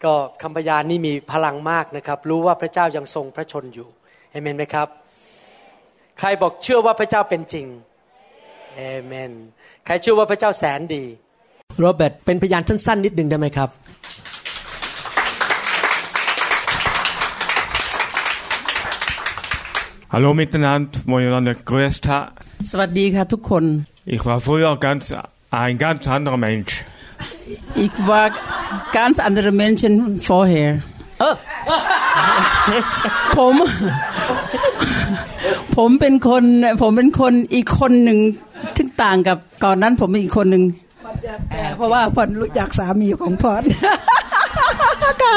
ก็คำพยานนี่มีพลังมากนะครับ รู้ว่าพระเจ้ายังทรงพระชนอยู่เอเมนไหมครับ ใครบอกเชื่อว่าพระเจ้าเป็นจริงเอเมนใครเชื่อว่าพระเจ้าแสนดีโรเบิร์ตเป็นพยานสั้นๆนิดหนึ่งได้ไหมครับ Hallo miteinander, miteinander grüßt ha. สวัสดีค่ะทุกคน Ich war früher ganz, ein ganz anderer Mensch. Ich war ganz andere Menschen vorher เออผมผมเป็นคนผมเป็นคนอีกคนหนึ่งที่ต่างกับก่อนนั้นผมเป็นอีกคนหนึ่งเพราะว่าพอนรู้จักสามีของพอนค่ะ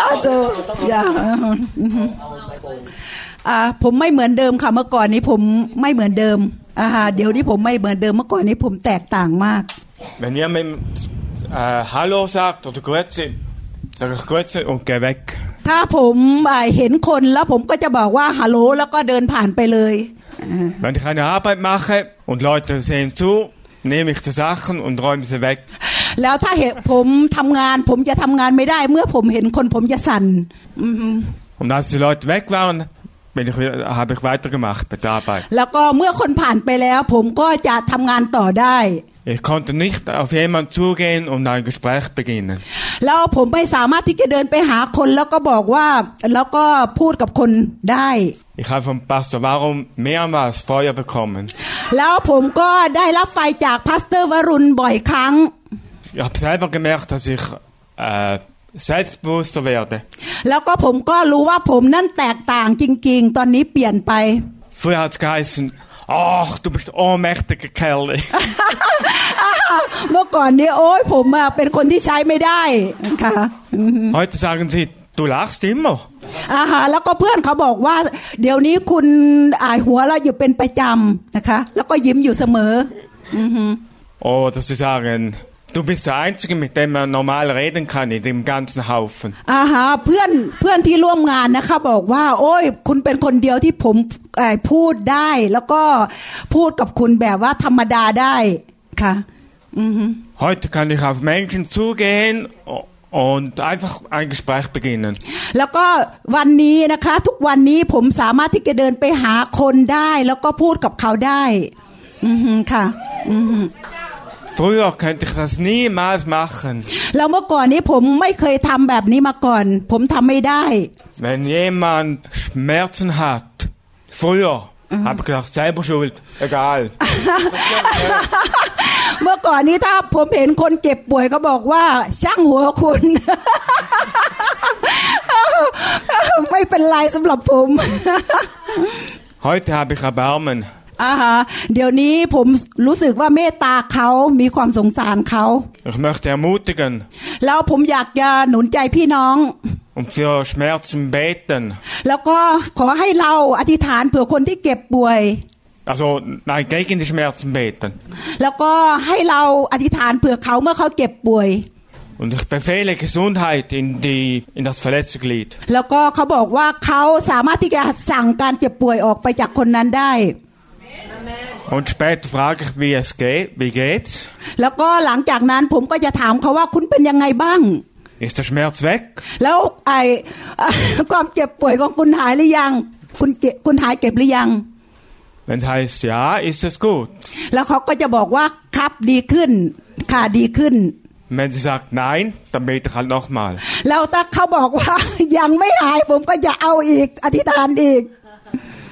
อาโซอย่าอ่าผมไม่เหมือนเดิมค่ะเมื่อก่อนนี้ผมไม่เหมือนเดิมอ่าเดี๋ยวนี้ผมไม่เหมือนเดิมเมื่อก่อนนี้ผมแตกต่างมาก Wenn ihr mit äh, Hallo sagt oder Grüezi, sag ich Grüezi und geh weg. ถ้าผมอ่าเห็นคนแล้วผมก็จะบอกว่าฮัลโหลแล้วก็เดินผ่านไปเลยอ่า Wenn ich eine Arbeit mache und Leute sehen zu, nehme ich die Sachen und räume sie weg. แล้วถ้าเห็นผมทำงานผมจะทำงานไม่ได้เมื่อผมเห็นคนผมจะสั่นอือฮึ Und als die Leute weg waren, bin ich, wieder- habe ich weitergemacht mit der Arbeit. แล้วก็เมื่อคนผ่านไปแล้วผมก็จะทำงานต่อได้ Ich konnte nicht auf jemanden zugehen und ein Gespräch beginnen. แล้วผมไม่สามารถที่จะเดินไปหาคนแล้วก็บอกว่า แล้วก็พูดกับคนได้ Ich habe vom Pastor Warum mehrmals Feuer bekommen. แล้วผมก็ได้รับไฟจากพาสเตอร์วรุณบ่อยครั้ง Ich habe selber gemerkt, dass ich äh, selbstbewusster werde. แล้วก็ผมก็รู้ว่าผมนั่นแตกต่างจริง ๆ ตอนนี้เปลี่ยนไป Früher hat es geheißen, ach, du bist ohnmächtiger Kerl. เมื่อก่อนนี้โอ้ยผมอะเป็นคนที่ใช้ไม่ได้ค่ะ Heute sagen sie, du lachst immer. อาหารแล้วก็เพื่อนเขาบอกว่า เดี๋ยวนี้คุณอ่ายหัวเราะอยู่เป็นประจำนะคะ แล้วก็ยิ้มอยู่เสมอ Oder sie sagen, du bist der Einzige, mit dem man normal reden kann in dem ganzen Haufen. อาหาเพื่อนเพื่อนที่ร่วมงานนะคะบอกว่า โอ้ยคุณเป็นคนเดียวที่ผมเอ่อพูดได้ แล้วก็พูดกับคุณแบบว่าธรรมดาได้ค่ะ Heute kann ich auf Menschen zugehen und einfach ein Gespräch beginnen. แล้วก็วันนี้นะคะทุกวันนี้ผมสามารถที่จะเดินไปหาคนได้ แล้วก็พูดกับเขาได้ อือฮึค่ะ Früher könnte ich das niemals machen. แล้วเมื่อก่อนนี้ผมไม่เคยทำแบบนี้มาก่อน ผมทำไม่ได้ Wenn jemand Schmerzen hat, früher, habe ich gedacht, selber schuld, egal. เมื่อก่อนนี้ถ้าผมเห็นคนเจ็บป่วยก็บอกว่า ช่างหัวคุณ ไม่เป็นไรสำหรับผม Heute habe ich Erbarmen. อ่าฮะเดี๋ยวนี้ผมรู้สึกว่าเมตตาเขามีความสงสารเขา Ich möchte ermutigen แล้วผมอยากจะหนุนใจพี่น้อง und für Schmerzen beten. แล้วก็ขอให้เราอธิษฐานเผื่อคนที่เก็บป่วย Also, nein, gegen die Schmerzen beten. แล้วก็ให้เราอธิษฐานเผื่อเขาเมื่อเขาเจ็บป่วย Und ich befehle Gesundheit in, die, in das verletzte Glied. แล้วก็เขาบอกว่าเขาสามารถที่จะสั่งการเจ็บป่วยออกไปจากคนนั้นได้ Und später frage ich, wie es geht, wie geht's? แล้วก็หลังจากนั้นผมก็จะถามเขาว่าคุณเป็นยังไงบ้าง Ist der Schmerz weg? แล้วไอความเจ็บป่วยของคุณหายหรือยัง คุณเจ็บคุณหายเก็บหรือยัง Wenn es heißt ja, ist es gut. แล้วเขาก็จะบอกว่าครับดีขึ้น ค่ะดีขึ้น Wenn sie sagt nein, dann bete ich halt nochmal. แล้วถ้าเขาบอกว่ายังไม่หายผมก็จะเอาอีกอธิษฐานอีก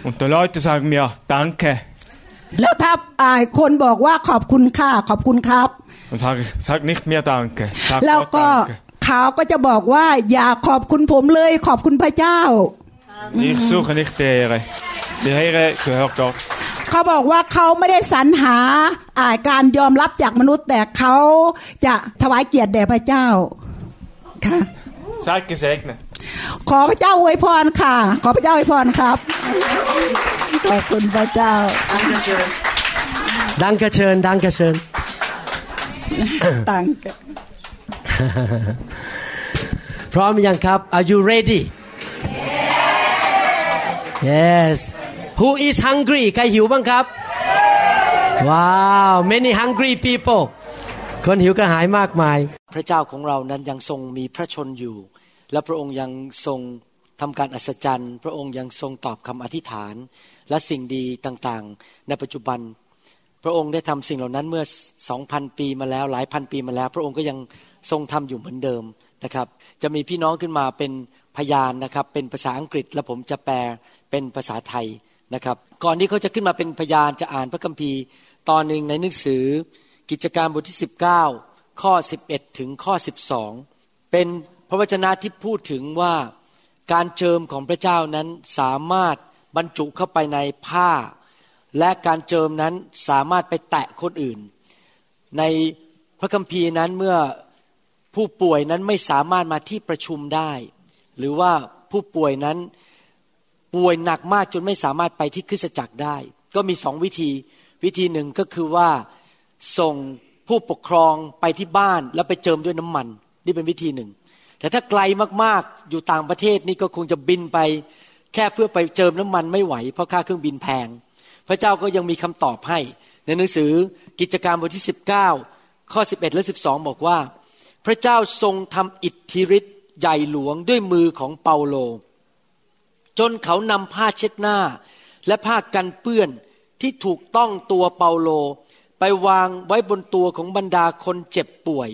Und die Leute sagen mir Danke. แล้วถ้าอ่าคนบอกว่าขอบคุณค่ะขอบคุณครับ Und sage ich, sag nicht mehr Danke. Sag แล้ว Gott ก็ Danke. เขาก็จะบอกว่าอย่าขอบคุณผมเลยขอบคุณพระเจ้า Ich suche nicht die Ehre. Die Ehre gehört Gott. เขาบอกว่าเขาไม่ได้สรรหาอ่าการยอมรับจากมนุษย์แต่เขาจะถวายเกียรติแด่พระเจ้าค่ะ Seid gesegnet. ขอพระเจ้าอวยพรค่ะ ขอพระเจ้าอวยพรครับ ขอบคุณพระเจ้า ดังกระเชิญ ดังกระเชิญตังค์พร้อมยังครับ Are you ready Yes Who is hungry ใครหิวบ้างครับ ว้าว many hungry people คนหิวกระหายมากมาย พระเจ้าของเรานั้นยังทรงมีพระชนอยู่ และพระองค์ยังทรงทำการอัศจรรย์ พระองค์ยังทรงตอบคำอธิษฐาน และสิ่งดีต่างๆ ในปัจจุบัน พระองค์ได้ทำสิ่งเหล่านั้นเมื่อ2,000ปีมาแล้วหลายพันปีมาแล้ว พระองค์ก็ยังทรงทำอยู่เหมือนเดิมนะครับ จะมีพี่น้องขึ้นมาเป็นพยานนะครับ เป็นภาษาอังกฤษและผมจะแปลเป็นภาษาไทยนะครับก่อนที่เขาจะขึ้นมาเป็นพยานจะอ่านพระคัมภีร์ตอนหนึ่งในหนังสือกิจการบทที่ 19 ข้อ 11 ถึงข้อ 12 เป็น พระวจนะที่พูดถึงว่าการเจิมของพระเจ้านั้นสามารถบรรจุเข้าไปในผ้า และการเจิมนั้นสามารถไปแตะคนอื่น ในพระคัมภีร์นั้นเมื่อผู้ป่วยนั้นไม่สามารถมาที่ประชุมได้ หรือว่าผู้ป่วยนั้นป่วยหนักมากจนไม่สามารถไปที่คริสตจักรได้ ก็มีสองวิธีวิธีหนึ่งก็คือว่าส่งผู้ปกครองไปที่บ้านแล้วไปเจิมด้วยน้ำมัน นี่เป็นวิธีหนึ่ง แต่ถ้าไกลมากๆอยู่ต่างประเทศนี่ก็คงจะบินไป แค่เพื่อไปเจิมน้ำมันไม่ไหว เพราะค่าเครื่องบินแพง พระเจ้าก็ยังมีคำตอบให้ ในหนังสือกิจการบทที่ 19 ข้อ 11 และ 12 บอกว่า พระเจ้าทรงทำอิทธิฤทธิ์ใหญ่หลวงด้วยมือของเปาโล จนเขานำผ้าเช็ดหน้า และผ้ากันเปื้อนที่ถูกต้องตัวเปาโล ไปวางไว้บนตัวของบรรดาคนเจ็บป่วย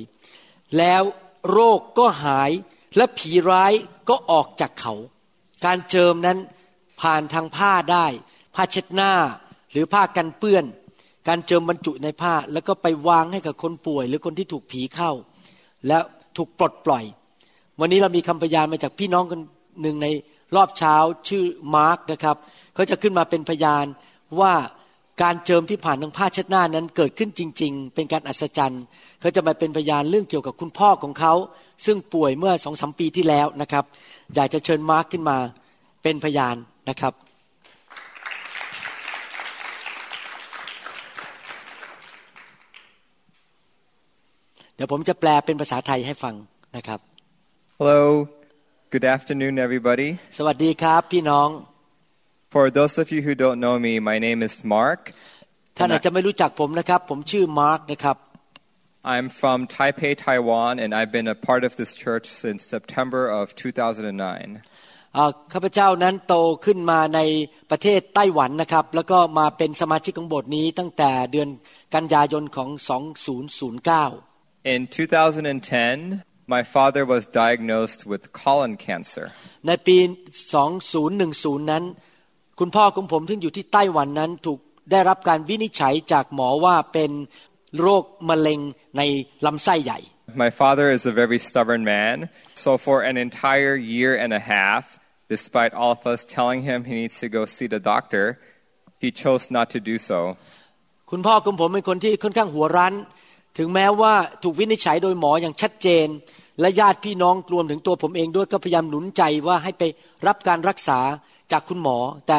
แล้ว โรคก็หายและผีร้ายก็ออกจากเขา การเจิมนั้นผ่านทางผ้าได้ ผ้าเช็ดหน้าหรือผ้ากันเปื้อน การเจิมบรรจุในผ้าแล้วก็ไปวางให้กับคนป่วย หรือคนที่ถูกผีเข้า แล้วถูกปลดปล่อย วันนี้เรามีคำพยานมาจากพี่น้องคนหนึ่งในรอบเช้าชื่อมาร์กนะครับเขาจะขึ้นมาเป็นพยานว่าการเจิมที่ผ่านทางผ้าเช็ดหน้านั้นเกิดขึ้นจริง ๆ เป็นการอัศจรรย์ เขาจะมาเป็นพยานเรื่องเกี่ยวกับคุณพ่อของเขา ซึ่งป่วยเมื่อสองสมปีที่แล้วนะครับ อยากจะเชิญมาร์กขึ้นมาเป็นพยานนะครับ เดี๋ยวผมจะแปลเป็นภาษาไทยให้ฟังนะครับ Hello, good afternoon, everybody. สวัสดีครับพี่น้อง For those of you who don't know me, my name is Mark. ท่านอาจจะไม่รู้จักผมนะครับ ผมชื่อมาร์กนะครับ I'm from Taipei, Taiwan, and I've been a part of this church since September of 2009. อ่าข้าพเจ้านั้นโตขึ้นมาในประเทศไต้หวันนะครับ แล้วก็มาเป็นสมาชิกของโบสถ์นี้ตั้งแต่เดือนกันยายนของ 2009 In 2010, my father was diagnosed with colon cancer. ในปี 2010 นั้น คุณพ่อของผมที่อยู่ที่ไต้หวันนั้นถูกได้รับการวินิจฉัยจากหมอว่าเป็น โรคมะเร็งในลำไส้ใหญ่ My father is a very stubborn man, so for an entire year and a half, despite all of us telling him he needs to go see the doctor, he chose not to do so. คุณพ่อของผมเป็นคนที่ค่อนข้างหัวรั้น ถึงแม้ว่าถูกวินิจฉัยโดยหมออย่างชัดเจน และญาติพี่น้องรวมถึงตัวผมเองด้วยก็พยายามหนุนใจว่าให้ไปรับการรักษาจากคุณหมอ แต่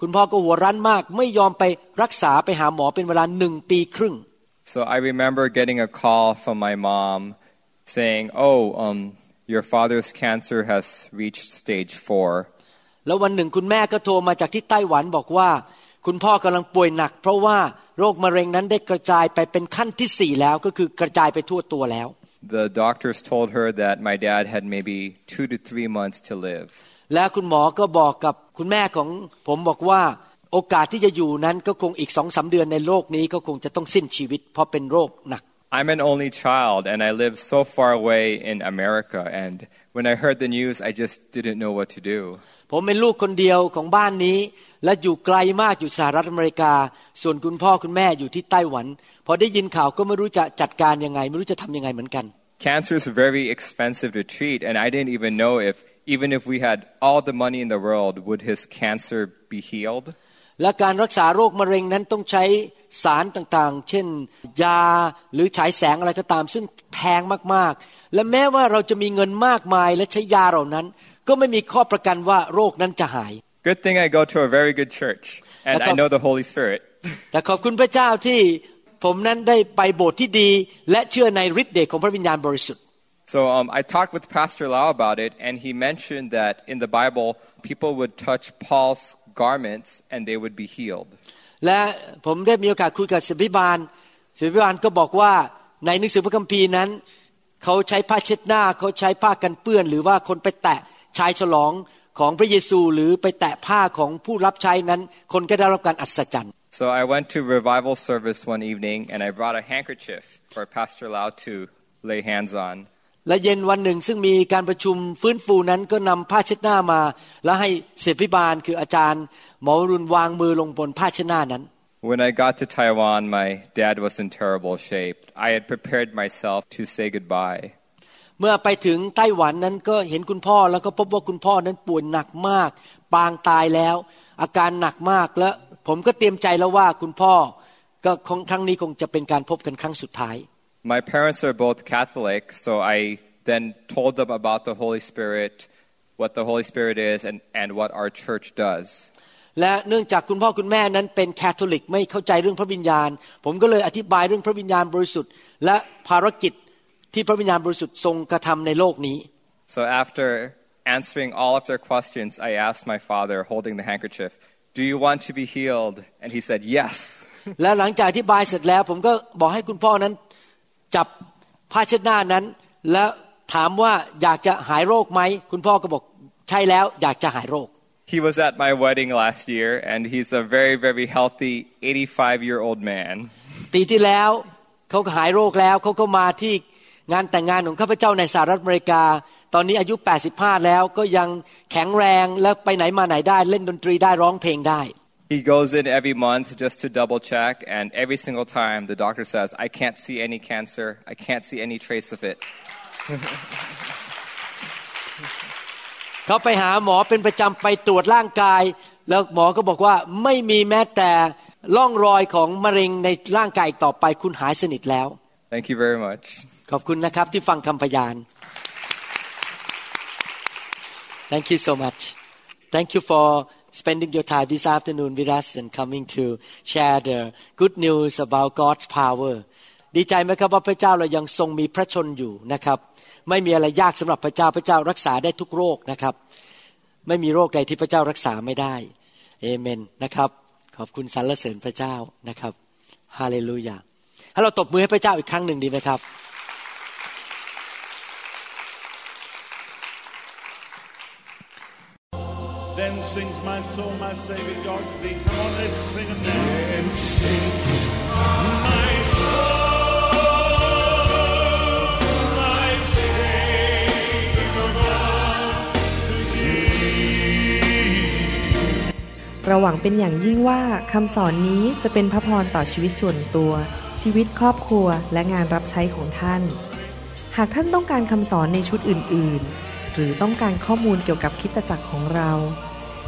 คุณพ่อก็หัวรั้นมากไม่ยอมไปรักษาไปหาหมอเป็นเวลาหนึ่งปีครึ่ง So I remember getting a call from my mom saying, "Oh, um, your father's cancer has reached stage four. แล้ววันหนึ่งคุณแม่ก็โทรมาจากที่ไต้หวันบอกว่า คุณพ่อกำลังป่วยหนัก เพราะว่าโรคมะเร็งนั้นได้กระจายไปเป็นขั้นที่สี่แล้วก็คือกระจายไปทั่วตัวแล้ว The doctors told her that my dad had maybe two to three months to live. และคุณหมอก็บอกกับคุณแม่ของผมบอกว่า โอกาสที่จะอยู่นั้นก็คงอีกสองสาเดือนในโลกนี้ก็คงจะต้องสิ้นชีวิต เพราะเป็นโรคหนัก I'm an only child and I live so far away in America and when I heard the news I just didn't know what to do. ผมเป็นลูกคนเดียวของบ้านนี้ และอยู่ไกลมากอยู่สหรัฐอเมริกา ส่วนคุณพ่อคุณแม่อยู่ที่ไต้หวัน พอได้ยินข่าวก็ไม่รู้จะจัดการยังไง ไม่รู้จะทำยังไงเหมือนกัน Cancer is very expensive to treat and I didn't even know if even if we had all the money in the world would his cancer be healed. และการรักษาโรคมะเร็งนั้นต้องใช้สารต่างๆ เช่น ยาหรือฉายแสงอะไรก็ตาม ซึ่งแพงมากๆ และแม้ว่าเราจะมีเงินมากมายและใช้ยาเหล่านั้น ก็ไม่มีข้อประกันว่าโรคนั้นจะหาย Good thing I go to a very good church and I know the Holy Spirit. แต่ขอบคุณพระเจ้าที่ผมนั้นได้ไปโบสถ์ที่ดีและเชื่อในฤทธิ์เดชของพระวิญญาณบริสุทธิ์ So um, I talked with Pastor Lau about it, and he mentioned that in the Bible, people would touch Paul's garments and they would be healed. และผมได้มีโอกาสคุยกับศิบิบาลศิบิบาลก็บอกว่าในหนังสือพระคัมภีร์นั้นเขาใช้ผ้าเช็ดหน้าเขาใช้ผ้ากันเปื้อน หรือว่าคนไปแตะชายฉลองของพระเยซูหรือไปแตะผ้าของผู้รับใช้นั้น คนก็ได้รับการอัศจรรย์ So I went to revival service one evening, and I brought a handkerchief for Pastor Lau to lay hands on. และเย็นวันหนึ่งซึ่งมีการประชุมฟื้นฟูนั้นก็นำผ้าเช็ดหน้ามา แล้วให้เสพิบาลคืออาจารย์ หมอรุนวางมือลงบนผ้าเช็ดหน้านั้น When I got to Taiwan, my dad was in terrible shape. I had prepared myself to say goodbye. เมื่อไปถึงไต้หวันนั้นก็เห็นคุณพ่อแล้วก็พบว่าคุณพ่อนั้นป่วยหนักมาก ปางตายแล้ว อาการหนักมากและผมก็เตรียมใจแล้วว่าคุณพ่อก็ครั้งนี้คงจะเป็นการพบกันครั้งสุดท้าย My parents are both Catholic, so I then told them about the Holy Spirit, what the Holy Spirit is, and, and what our church does. และเนื่องจากคุณพ่อคุณแม่นั้นเป็นแคทอลิกไม่เข้าใจเรื่องพระวิญญาณ ผมก็เลยอธิบายเรื่องพระวิญญาณบริสุทธิ์ และภารกิจที่พระวิญญาณบริสุทธิ์ทรงกระทำในโลกนี้ So after answering all of their questions, I asked my father, holding the handkerchief, Do you want to be healed? And he said, Yes. และหลังจากอธิบายเสร็จแล้ว ผมก็บอกให้คุณพ่อนั้น จับผ้าเช็ดหน้านั้น แล้วถามว่าอยากจะหายโรคไหมคุณพ่อก็บอกใช่แล้วอยากจะหายโรค He was at my wedding last year, and he's a very, very healthy 85 year old man. ปีที่แล้วเขาก็หายโรคแล้วเขาก็มาที่งานแต่งงานของข้าพเจ้าในสหรัฐอเมริกา ตอนนี้อายุ 85 แล้วก็ยังแข็งแรงและไปไหนมาไหนได้เล่นดนตรีได้ร้องเพลงได้ He goes in every month just to double check, and every single time the doctor says, I can't see any cancer, I can't see any trace of it. เขาไปหาหมอเป็นประจำไปตรวจร่างกาย แล้วหมอก็บอกว่าไม่มีแม้แต่ร่องรอยของมะเร็งในร่างกายอีกต่อไปคุณหายสนิทแล้ว Thank you very much. ขอบคุณนะครับที่ฟังคำพยาน Thank you so much Thank you for spending your time this afternoon with us and coming to share the good news about God's power ดีใจไหมครับว่าพระเจ้าเรายังทรงมีพระชนอยู่นะครับ ไม่มีอะไรยากสำหรับพระเจ้าพระเจ้ารักษาได้ทุกโรคนะครับ ไม่มีโรคใดที่พระเจ้ารักษาไม่ได้เอเมนนะครับ ขอบคุณสรรเสริญพระเจ้านะครับฮาเลลูยาให้เราตบมือให้พระเจ้าอีกครั้งหนึ่งดีไหมครับ sings my soul, my Savior God to thee. Come on, let's sing it now. Then sings my soul, my God เราหวังเป็นอย่างยิ่งว่าคำสอนนี้จะเป็นพระพรต่อชีวิตส่วนตัว ชีวิตครอบครัวและงานรับใช้ของท่าน หากท่านต้องการคำสอนในชุดอื่น ๆ หรือต้องการข้อมูลเกี่ยวกับคริสตจักรของเรา